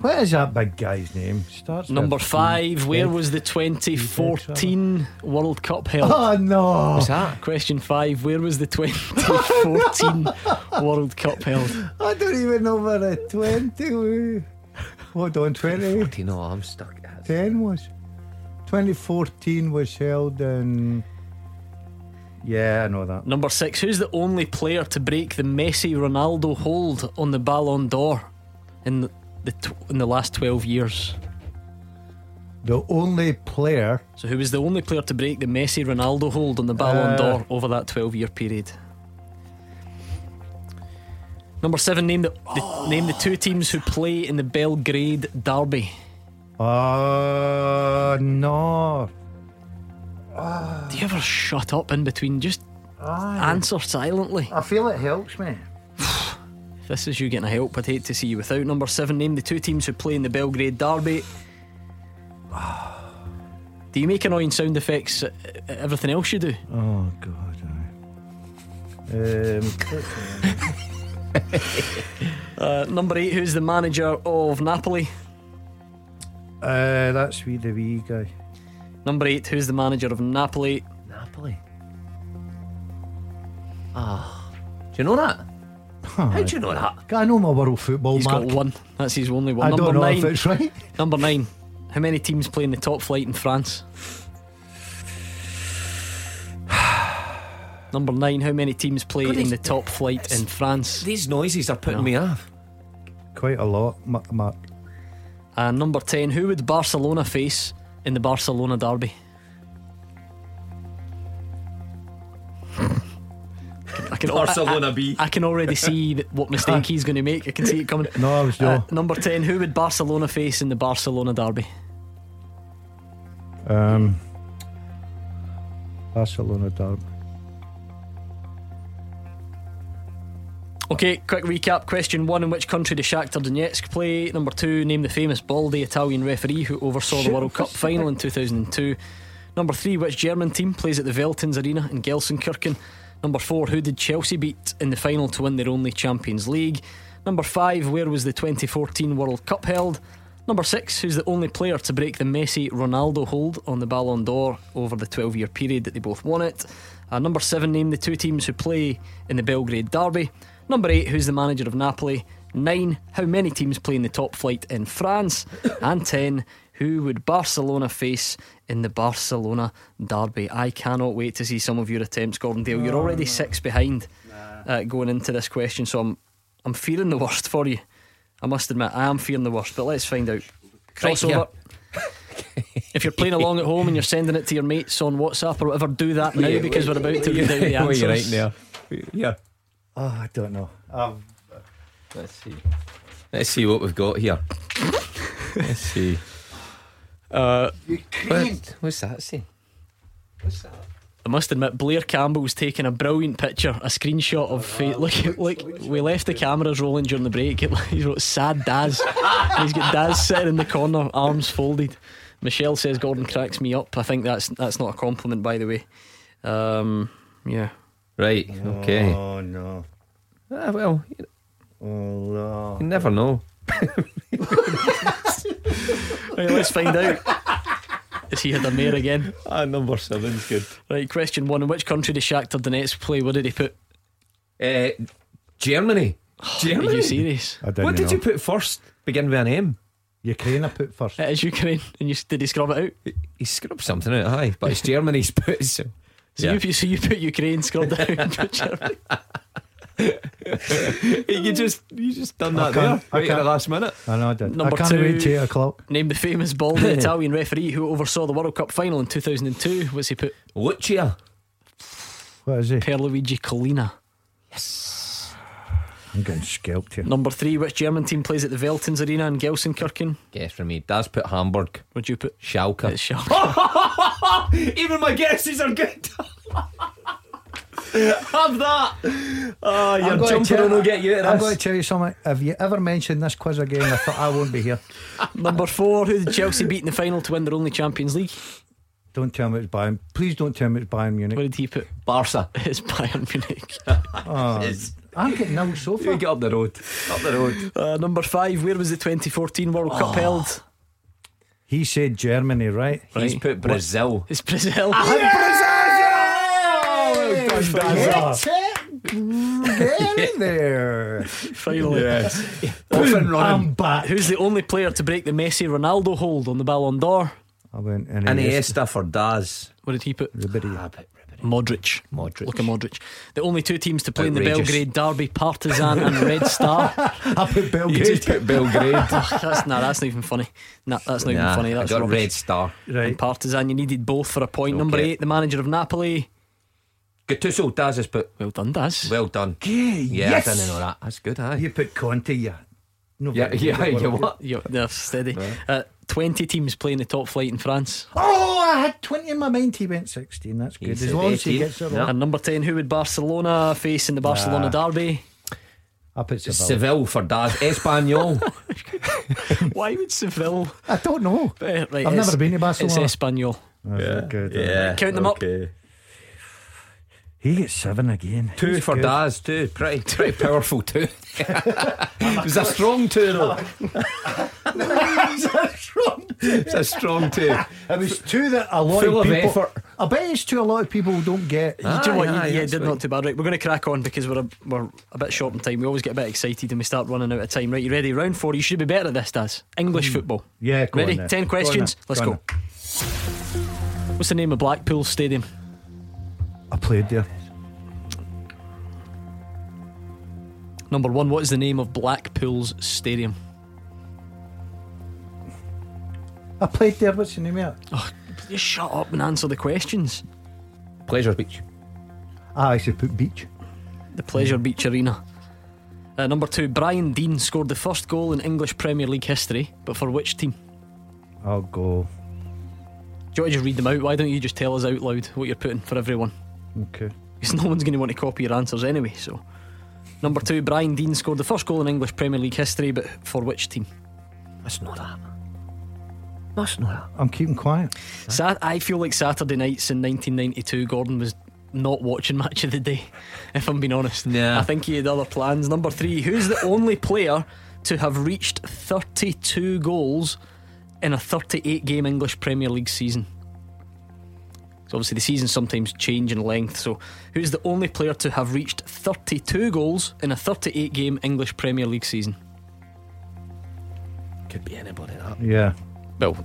what is that big guy's name? Starts Number five. Where was the 2014 World Cup held? Oh no! What's that? Question five. Where was the 2014 World Cup held? I don't even know where the twenty. Hold on, twenty Do you know I'm stuck? ten was. 2014 was held in. Yeah, I know that. Number six. Who's the only player to break the Messi Ronaldo hold on the Ballon d'Or in the, the tw- in the last 12 years? The only player. So who was the only player to break the Messi Ronaldo hold on the Ballon Uh, d'Or over that 12 year period? Number seven. Name the, the name the two teams who play in the Belgrade Derby. Uh, no. Do you ever shut up in between? Just answer silently. I feel it helps me. If this is you getting a help, I'd hate to see you without. Number seven, name the two teams who play in the Belgrade Derby. Do you make annoying sound effects at at everything else you do? Oh God. Um, Uh, number eight, who's the manager of Napoli? uh, that's we the wee guy. Number eight, who's the manager of Napoli? Napoli. Ah. Do you know that? How do you know that? I know my world football. He's Mark. got one. That's his only one. I number don't know nine. if it's right. Number nine. How many teams play in the top flight in France? Number nine. How many teams play God, in the top flight in France? These noises are putting No. me off. Quite a lot, Ma- Mark. And number 10, who would Barcelona face in the Barcelona derby? I can, Barcelona I, I, B. I can already see what mistake he's going to make. I can see it coming. No, I was Uh, number 10, who would Barcelona face in the Barcelona derby? Um, Barcelona derby. Okay, quick recap. Question one: In which country does Shakhtar Donetsk play? Number two: Name the famous baldy Italian referee who oversaw the World Cup final in 2002. Number three: Which German team plays at the Veltins Arena in Gelsenkirchen? Number four: Who did Chelsea beat in the final to win their only Champions League? Number five: Where was the 2014 World Cup held? Number six: Who's the only player to break the Messi Ronaldo hold on the Ballon d'Or over the 12-year period that they both won it? Uh, number seven: Name the two teams who play in the Belgrade Derby. Number eight, who's the manager of Napoli? Nine, how many teams play in the top flight in France? and ten, who would Barcelona face in the Barcelona derby? I cannot wait to see some of your attempts, Gordon Dalziel. You're already six behind uh, going into this question, so I'm I'm fearing the worst for you. I must admit, I am fearing the worst, but let's find out. Crossover. If you're playing along at home and you're sending it to your mates on WhatsApp or whatever, do that now because we're about to read out the answers. you're right there. Yeah. Oh, I don't know. Um, Let's see. Let's see what we've got here. Let's see. Uh, What, what's that say? What's that? I must admit, Blair Campbell's taking a brilliant picture, a screenshot of. Fa- look, look, we left the cameras rolling during the break. He wrote "sad Daz." he's got Daz sitting in the corner, arms folded. Michelle says Gordon cracks me up. I think that's that's not a compliment, by the way. Um, yeah. Right, okay. Oh no. Ah, well, you, Oh no. you never know. Right, let's find out. Is he had a mare again? Ah, number seven's good. Right, question one. In which country does Shakhtar Donetsk play? What did he put? Uh, Germany. Are Germany. you serious? I didn't What did know. you put first? Begin with an M. Ukraine I put first. It is Ukraine. And you did he scrub it out? He scrubbed something out, aye, but it's Germany's put. So. So, Yeah. you, so you put Ukraine scrubbed out and put Germany. you just you just done I that there I right at the last minute. I know I did. Number I can't two. wait till eight o'clock. Name the famous bald Italian referee who oversaw the World Cup final in 2002. What's he put? Lucia. What is he? Pierluigi Collina. I'm getting scalped here. Number three, which German team plays at the Veltins Arena in Gelsenkirchen? Guess for me. Daz put Hamburg. What'd you put? Schalke. It's Schalke. Even my guesses are good. Have that. Oh, I'm your gonna jumper tell- will get you I'm going to tell you something. Have you ever mentioned this quiz again? I thought I won't be here. Number four, who did Chelsea beat in the final to win their only Champions League? Don't tell me it's Bayern. Please don't tell me it's Bayern Munich. What did he put? Barca. It's Bayern Munich. Oh, I'm getting nil so You far. get up the road. Up the road. Uh, number five, where was the 2014 World Cup held? He said Germany, right? He's Right. put Brazil. It's Brazil. Hey, Brazil. Get in there. Finally. Off and I'm back. Who's the only player to break the Messi Ronaldo hold on the Ballon d'Or? I went in Iniesta for Daz. What did he put? Ribery. Ah, but Ribery. Modric. Modric. Look at Modric. The only two teams to play in the Belgrade Derby, Partizan and Red Star. I put You Belgrade. just put Belgrade. that's, nah, that's not even funny. Nah, that's not nah, even funny. I That's got rubbish. Red Star. And Right. Partizan, you needed both for a point. Number eight, the manager of Napoli. Gattuso, Daz has put. Well done, Daz. Well done. Yeah, Yeah, yes. I didn't know that. That's good, aye. You put Conte, yeah. No, Yeah, very yeah, you what? You're, they're steady. Uh, 20 teams playing the top flight in France. Oh, I had 20 in my mind. He went 16. That's He good. As said long as he gets it Yeah. And number 10, who would Barcelona face in the Barcelona derby? I put Seville. Seville for Daz. Espanyol. Why would Seville? I don't know. Uh, right, I've never been to It's Barcelona. Espanyol. yeah. Good. yeah. Count them up. He gets seven again. Two He's for good. Daz, two. Pretty, pretty powerful two. it was a strong two, though. It's a strong two. It was two that a lot Full of of people. effort. I bet it's two a lot of people don't get. You do what? Aye, you, yeah, that's did right. not too bad. Right, we're going to crack on because we're a, we're a bit short on time. We always get a bit excited and we start running out of time. Right, you ready? Round four. You should be better at this, Daz. English hmm. football. Yeah, go Ready? on then. Ten Go on questions. then. Let's Go go. on What's the name of Blackpool Stadium? I played there. Number one. What is the name of Blackpool's stadium? I played there. What's your name of? Oh, just shut up and answer the questions. Pleasure Beach. Ah, I should put beach. The Pleasure Beach Arena. Uh, number two. Brian Deane scored the first goal in English Premier League history, but for which team? I'll go. Do you want to just read them out? Why don't you just tell us out loud what you're putting for everyone? Okay. Because no one's going to want to copy your answers anyway. So, number two, Brian Deane scored the first goal in English Premier League history, but for which team? Must know that. Must know that. I'm keeping quiet. Sat- I feel like Saturday nights in 1992, Gordon was not watching match of the day. If I'm being honest, Yeah. I think he had other plans. Number three, who's the only player to have reached 32 goals in a 38 game English Premier League season? So obviously the seasons sometimes change in length. So who's the only player to have reached 32 goals in a 38 game English Premier League season? Could be anybody, that. Yeah. Well,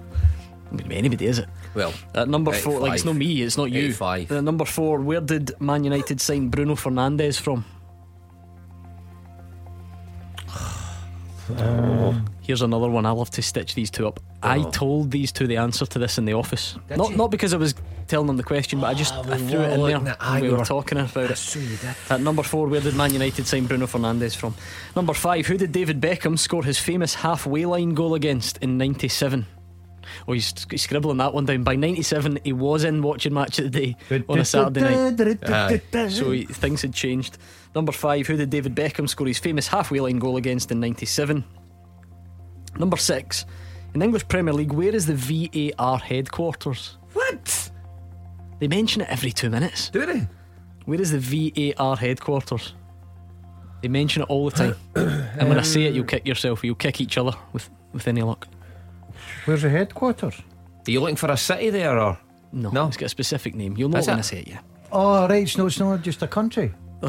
anybody, is it? Well, At number Eight four, like it's not me, it's not you. Eight five. At number four, where did Man United sign Bruno Fernandes from? Here's another one. I love to stitch these two up. I Oh. told these two the answer to this in the office. Did not you? not because I was telling them the question, but I just Oh, I threw it in there. aye, and ah, we we were talking about it. At number four, where did Man United sign Bruno Fernandes from? Number five, who did David Beckham score his famous halfway line goal against in '97? Oh, he's, he's scribbling that one down. By '97, he was in watching match of the day on a Saturday night. So he, things had changed. Number five, who did David Beckham score his famous halfway line goal against in '97? Number six, in the English Premier League, where is the VAR headquarters? What? They mention it every two minutes. Do they? Where is the VAR headquarters? They mention it all the time. and when I say it, you'll kick yourself. You'll kick each other with, with any luck. Where's the headquarters? Are you looking for a city there or? No, No. it's got a specific name. You'll know Is it when? I say it, yeah. Oh, right. So it's not just a country.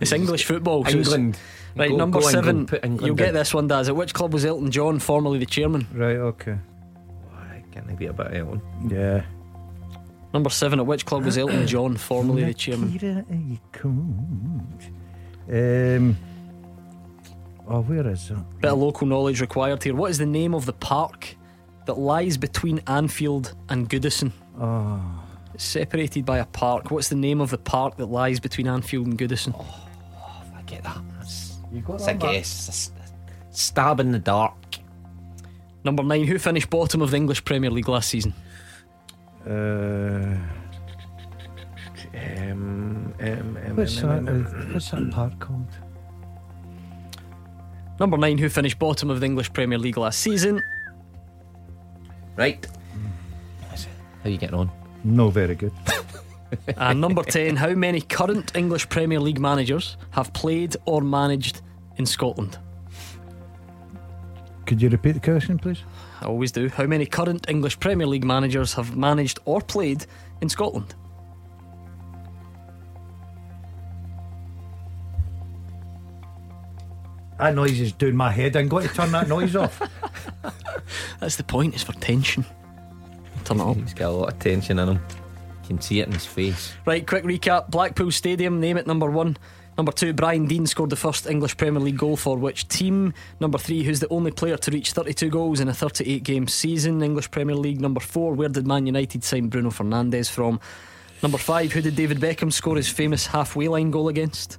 It's English football. so it's- England. Right, Go- number go seven. England, put England You'll get in. this one, Daz. At which club was Elton John, formerly the chairman? Right. Okay. Alright, Can they be a bit of? Yeah. Number seven. At which club was Elton John, formerly the chairman? Kira, you cunt. Um. Oh, where is it? Bit of local knowledge required here. What is the name of the park that lies between Anfield and Goodison? Oh, It's separated by a park. What's the name of the park that lies between Anfield and Goodison? Oh, I get that. That's, you got that's a that, Mark? guess. It's a stab in the dark. Number nine. Who finished bottom of the English Premier League last season? Uh, Um, um, um, what's um, that? um, uh, What's that park called? Number nine. Who finished bottom of the English Premier League last season? Right. How are you getting on? No, very good. And number 10, how many current English Premier League managers have played or managed in Scotland? Could you repeat the question, please? I always do. How many current English Premier League managers have managed or played in Scotland? That noise is doing my head. I'm going to turn that noise off. That's the point, it's for tension. Turn it up. He's got a lot of tension in him. You can see it in his face. Right, quick recap Blackpool Stadium, name it number one. Number two, Brian Deane scored the first English Premier League goal for which team? Number three, who's the only player to reach 32 goals in a 38 game season? English Premier League. Number four, where did Man United sign Bruno Fernandes from? Number five, who did David Beckham score his famous halfway line goal against?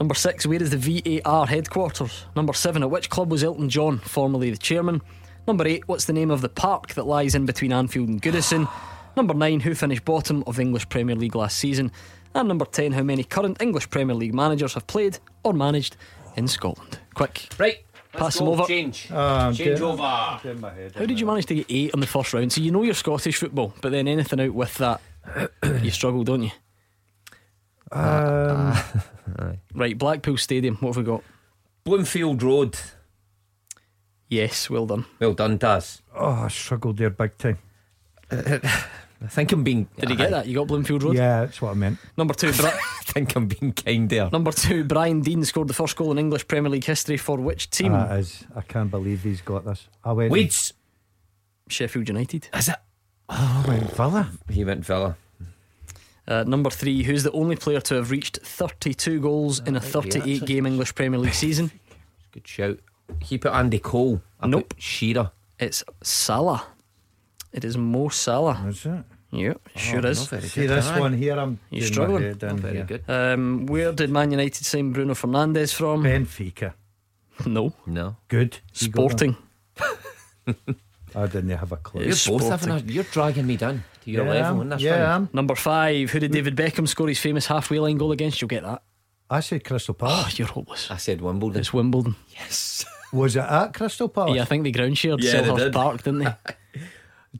Number six, where is the VAR headquarters? Number seven, at which club was Elton John, formerly the chairman? Number eight, what's the name of the park that lies in between Anfield and Goodison? Number nine, who finished bottom of the English Premier League last season? And number 10, how many current English Premier League managers have played or managed in Scotland? Quick. Right. Pass them over. Change. Oh, Change doing- over. my head How did you manage to get eight on the first round? So you know your Scottish football, but then anything out with that, you struggle, don't you? Um, Right, Blackpool Stadium, what have we got? Bloomfield Road. Yes, well done. Well done, Daz. oh, I struggled there big time. I think I'm being. Did you get that? You got Bloomfield Road? Yeah, that's what I meant. Number two, Bri- I think I'm being kind there. number two, Brian Deane scored the first goal in English Premier League history for which team? That is. I can't believe he's got this. I went. Leeds. Sheffield United. Is it? I went Villa. He went Villa. Uh, number three, who's the only player to have reached 32 goals in a 38 it. game English Premier League season? Good shout. He put Andy Cole. I Nope. Put Shearer. It's Salah. It is Mo Salah. That's it. Yep, sure Oh, is. See this aye. one here. I'm You doing struggling? Not very here. good. Um, where did Man United sign Bruno Fernandes from? Benfica. No, No. Good. You? Sporting. I didn't have a clue. You're It's both having a, You're dragging me down to your yeah, level I'm- in this yeah, round. I'm- Number five, who did David Beckham score his famous halfway line goal against? You'll get that. I said Crystal Oh, Palace. you're hopeless. I said Wimbledon. It's Wimbledon. Yes. Was it at Crystal Palace? Yeah, I think they ground shared Yeah, Selhurst did. Park, didn't they?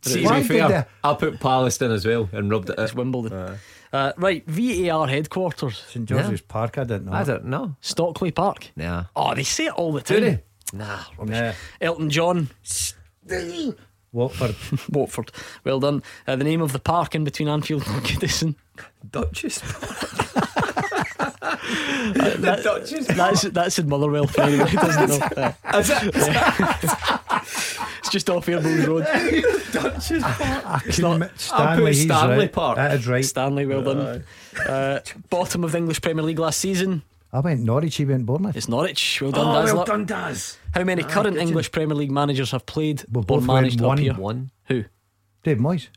See, Why to be fair, I put Palace in as well and rubbed it It's out. Wimbledon. Uh, right, VAR headquarters, St George's Park. I didn't know. I don't know. Stockley Park. Nah. Oh, they say it all the Do time. they? Nah. Nah. Elton John, Watford. Watford. Well done. Uh, the name of the park in between Anfield and Goodison. Duchess. That- Duchess. That's that's in Motherwell for anyone who doesn't know. Uh, Is it? it's just off Airbles Road. Duchess. I It's not- admit- I'll Stanley. put Stanley right. Park. That is right. Stanley, well done. Uh, bottom of the English Premier League last season. I went Norwich, he went Bournemouth. It's Norwich. Well done, Oh, Daz. well done, Daz. How many Ah, current good English Premier League managers have played We or both managed went up one. here? One. Who? Dave Moyes.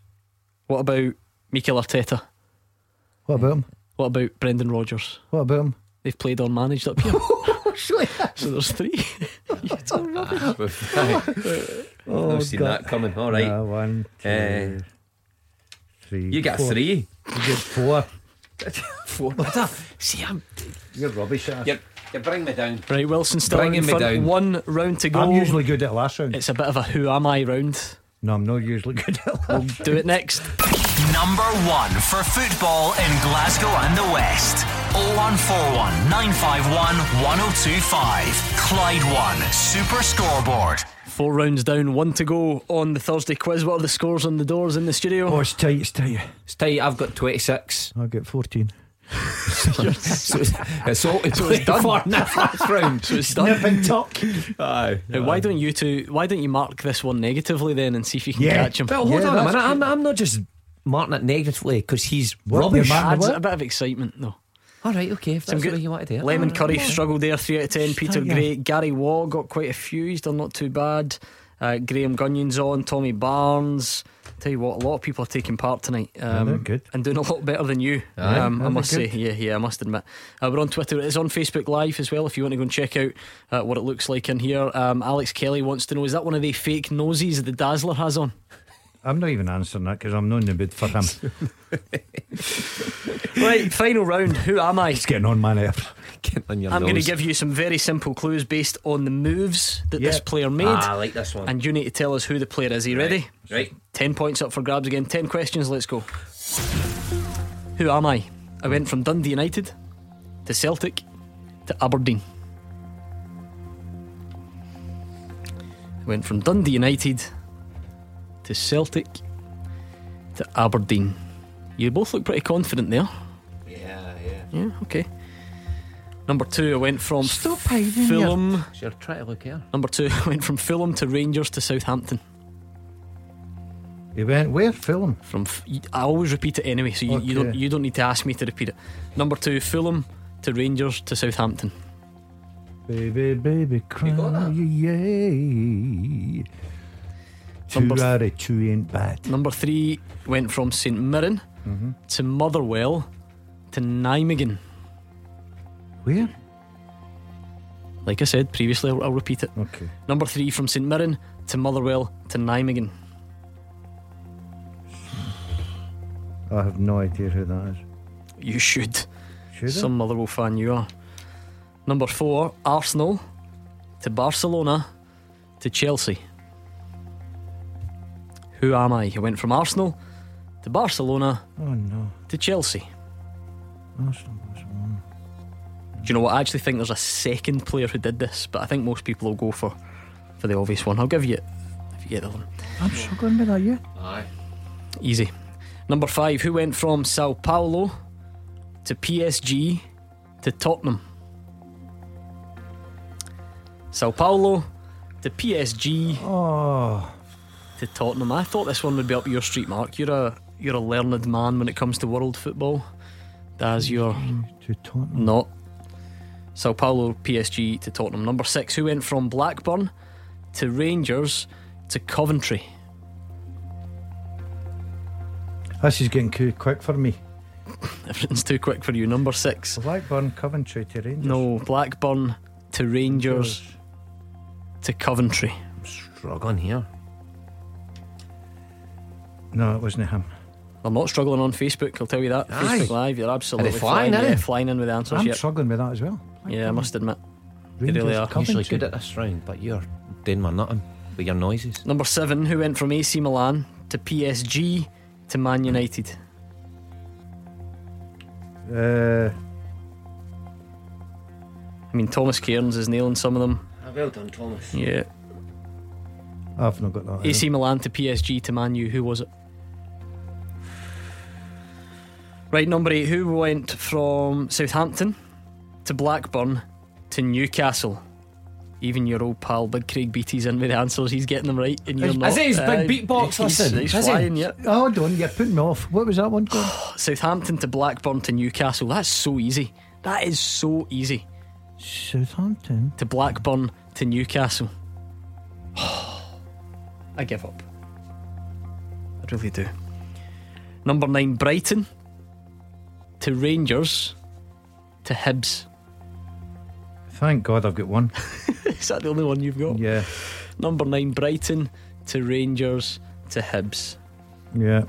What about Mikel Arteta? What about him? What about Brendan Rodgers? What about him? They've played or managed up here. so there's three. Oh, I've seen that coming. All right. Nah, one, two, Uh, three. You get four. three. You get four. Four. See, I'm. You're rubbish. at it. You're, you bring me down. Right, Wilson still Bringing in me front. down. One round to go. I'm usually good at last round. It's a bit of a who am I round. No, I'm not usually good at last. We'll do it next. Number one for football in Glasgow and the West. 0141 951 1025. Clyde One Super Scoreboard. Four rounds down, one to go on the Thursday quiz. What are the scores on the doors in the studio? Oh, it's tight. It's tight. It's tight. I've got 26. I'll get 14. So it's, it's all it's, So it's done. for in the first round. So it's done. Nip and tuck. Aye. Now, why don't you two? Why don't you mark this one negatively then and see if you can Yeah. catch him? Well, hold Yeah, on a that's minute. I'm, I'm not just marking it negatively because he's What, rubbish. you're Adds what? a bit of excitement though. All right, okay. If Some that's good- the way you want to do it. Lemon All right, Curry all right. struggled there, three out of ten. Peter yeah. Gray, Gary Waugh got quite a few. He's done not too bad. Uh, Graham Gunyon's on. Tommy Barnes. Tell you what, a lot of people are taking part tonight. Um, they're good. and doing a lot better than you. Aye, um, I must good. say, yeah, yeah, I must admit. Uh, we're on Twitter. It is on Facebook Live as well. If you want to go and check out uh, what it looks like in here. Um, Alex Kelly wants to know: Is that one of the fake noses the Dazzler has on? I'm not even answering that because I'm not in the mood for him. right, final round. Who am I? It's getting on my nerves. Get on your I'm going to give you some very simple clues based on the moves that this player made. Ah, I like this one. And you need to tell us who the player is. Are you ready? Right. 10 points up for grabs again. 10 questions, let's go. Who am I? I went from Dundee United to Celtic to Aberdeen. I went from Dundee United to Celtic to Aberdeen. You both look pretty confident there. Yeah, yeah. Yeah, okay. Number two, I went from Stop hiding your- Fulham. Sure, try to look here. Number two, I went from Fulham to Rangers to Southampton. He went where? Film. From F- I always repeat it anyway, so you, you don't you don't need to ask me to repeat it. Number two, Fulham to Rangers to Southampton. Baby, baby, cry. got that? Yay. Two Number th- out of two ain't bad. Number three went from St Mirren Mm-hmm. to Motherwell to Nijmegen. Where? Like I said previously, I'll, I'll repeat it. Okay. Number three from St Mirren to Motherwell to Nijmegen. I have no idea who that is. You should. Should? Some Motherwell fan you are. Number four, Arsenal to Barcelona to Chelsea. Who am I? I went from Arsenal to Barcelona Oh no. to Chelsea. Arsenal was one. Do you know what? I actually think there's a second player who did this, but I think most people will go for for the obvious one. I'll give you if you get the one. I'm struggling with that, yeah. Aye. Easy. Number five, who went from Sao Paulo to PSG to Tottenham? Sao Paulo to PSG Oh, to Tottenham. I thought this one would be up your street, Mark. You're a you're a learned man when it comes to world football. As you're to Tottenham. not. Sao Paulo, PSG to Tottenham. Number six, who went from Blackburn to Rangers to Coventry? This is getting too quick for me. Everything's too quick for you. Number six. Blackburn, Coventry to Rangers. No, Blackburn to Rangers to Coventry. I'm struggling here. No, it wasn't him. I'm not struggling on Facebook, I'll tell you that. Aye. Facebook Live, you're absolutely Are they flying, flying, are yeah, flying in with the answers. I'm Yep. struggling with that as well. Yeah, I must admit. Rangers, really are. Coventry. Usually good at this round, but you're doing my nothing with your noises. Number seven, who went from AC Milan to PSG to Man United? Uh, I mean, Thomas Cairns is nailing some of them. Ah, well done, Thomas. Yeah. I've not got that. AC Milan to PSG to Man U. Who was it? Right, number eight. Who went from Southampton to Blackburn to Newcastle? Even your old pal, Big Craig Beattie's in with the answers. He's getting them right, and you're Is- not. is it his big Aye, beatbox? He's, Listen, he's is he? flying, yeah. Oh, Hold on, you're putting me off. What was that one called? Southampton to Blackburn to Newcastle. That's so easy. That is so easy. Southampton. To Blackburn to Newcastle. I give up. I really do. Number nine, Brighton to Rangers to Hibs. Thank God I've got one. Is that the only one you've got? Yeah. Number nine, Brighton to Rangers to Hibs. Yeah.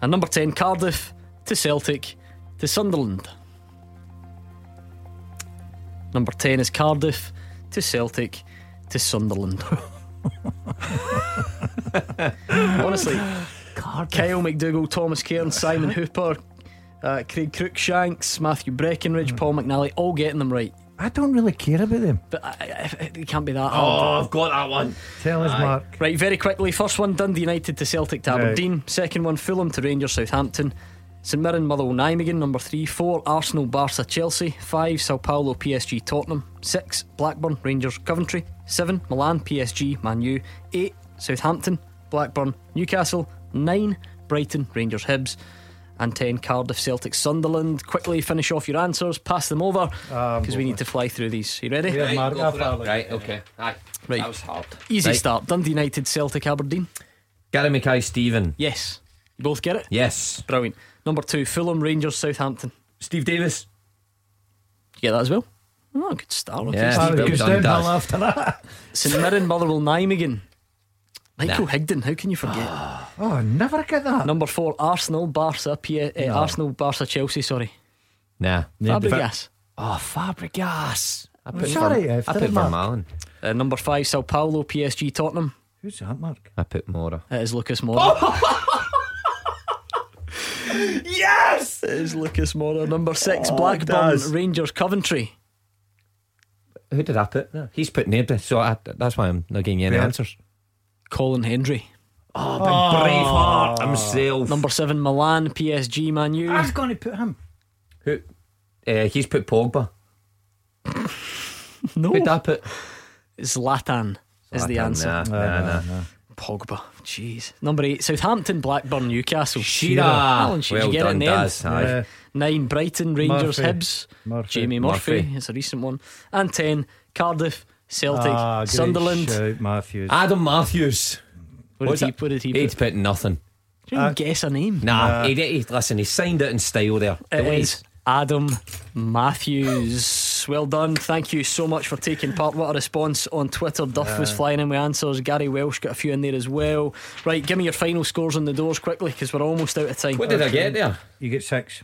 And number 10, Cardiff to Celtic to Sunderland. Number 10 is Cardiff to Celtic to Sunderland. Honestly, Kyle McDougall, Thomas Cairns, Simon Hooper, uh, Craig Crookshanks, Matthew Breckenridge, Paul McNally, all getting them right. I don't really care about them. But I, I, it can't be that Oh, hard. I've got that one. Tell us, Aye. Mark. Right, very quickly. First one, Dundee United to Celtic to Right. Aberdeen. Second one, Fulham to Rangers Southampton. St Mirren Motherwell Nijmegen. Number three, four, Arsenal Barca Chelsea. Five, Sao Paulo PSG Tottenham. Six, Blackburn Rangers Coventry. Seven, Milan PSG Man U. Eight, Southampton Blackburn Newcastle. Nine, Brighton Rangers Hibs. And 10 Cardiff Celtic Sunderland. Quickly finish off your answers, pass them over Ah, because we need to fly through these. You ready? Yeah, Right, Mark, go I'll follow. right, okay. Aye. Right. That was hard. Easy Right. start. Dundee United Celtic Aberdeen. Gary Mackay-Steven. Yes. You both get it? Yes. Brilliant. Number two, Fulham Rangers Southampton. Steve Davis. You get that as well? Oh, good start. Okay. Yeah. Steve it Well goes done, downhill Daz. after that. St Mirren Motherwell Nijmegen. Michael Nah. Higdon, how can you forget? Oh, never get that. Number four, Arsenal Barca. P- uh, No. Arsenal Barca Chelsea. Sorry, Nah. Fabregas. Oh, Fabregas. I put Sorry, Verm- I put Vermaelen. Uh, number five, Sao Paulo PSG Tottenham. Who's that, Mark? I put Mora. It is Lucas Moura. Yes! it is Lucas Mora. Number six, Oh, Blackburn Rangers Coventry. Who did I put? No. He's put nobody, so I, that's why I'm not giving you any Yeah. answers. Colin Hendry. Oh, big Braveheart himself. Number seven, Milan PSG Man U. I was going to put him. Who? Uh, he's put Pogba. no, Who did I put? Zlatan is the answer. Nah, nah, nah. Pogba. Jeez. Number eight, Southampton, Blackburn, Newcastle. Shearer. Alan Shearer. Well you get done, it in the? Daz. Yeah. Nine, Brighton, Rangers, Murphy. Hibs. Murphy. Jamie Murphy. Murphy. It's a recent one. And ten, Cardiff, Celtic, Ah, great Sunderland. shout, Matthews. Adam Matthews. What What's did he, that? what did he He'd put? put nothing. Did you even guess a name? Nah, he, did- he, listen, he signed it in style there. It The is Adam Matthews. Well done. Thank you so much for taking part. What a response on Twitter. Duff was flying in with answers. Gary Welsh got a few in there as well. Right, give me your final scores on the doors quickly because we're almost out of time. What did I get there? You get six.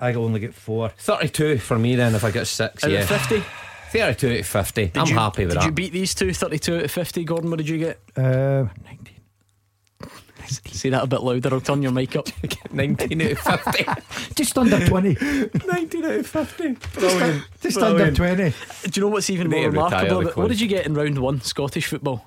I only get four. 32 for me then if I get six. Out yeah. 50? 32 to 50. Did I'm you- happy with Did that. Did you beat these two? 32 out of 50. Gordon, what did you get? Uh, 19. Say that a bit louder. I'll turn your mic up. 19 out of 50. Just under 20. 19 out of 50. Brilliant. Just under 20. Do you know what's even Need more to remarkable? What did you get in round one, Scottish football?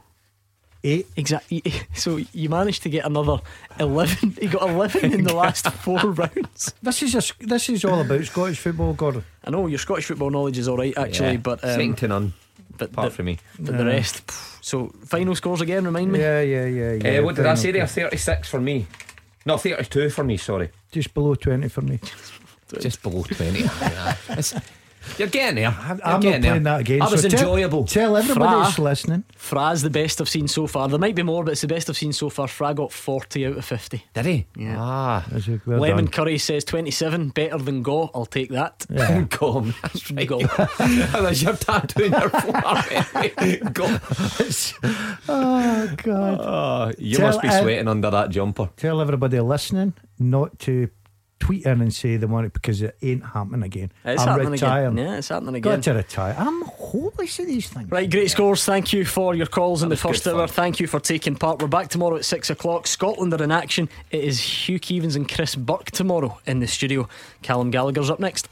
Eight. Exactly. So you managed to get another 11. You got 11 in the last four rounds. This is a, this is all about Scottish football, Gordon. I know your Scottish football knowledge is all right, actually, Yeah. but Second um, to none, but, apart the, from me. but the rest. pff. So final scores again. Remind me. Yeah, yeah, yeah. yeah. Uh, what did I say there? 36 for me. No, 32 for me, sorry. Just below 20 for me. Just below 20. You're getting there. I'm, You're I'm not getting there. playing that again. That was so enjoyable. Tell everybody Fra. that's listening. Fra's the best I've seen so far. There might be more, but it's the best I've seen so far. Fra got 40 out of 50. Did he? Yeah. Ah. Well Lemon done. Curry says 27, better than Go. I'll take that. Yeah. Gone. That's right. Go. Unless you're tattooing your forearm. Go. Oh, God. Oh, you Tell must be ev- sweating under that jumper. Tell everybody listening not to tweet in and say they want it because it ain't happening again. It's I'm happening retiring. again. Yeah, it's happening again. Got to retire. I'm hopeless at these things. Right, great scores. Thank you for your calls in the first hour. fun. Thank you for taking part. We're back tomorrow at six o'clock. Scotland are in action. It is Hugh Keevins and Chris Burke tomorrow in the studio. Callum Gallagher's up next.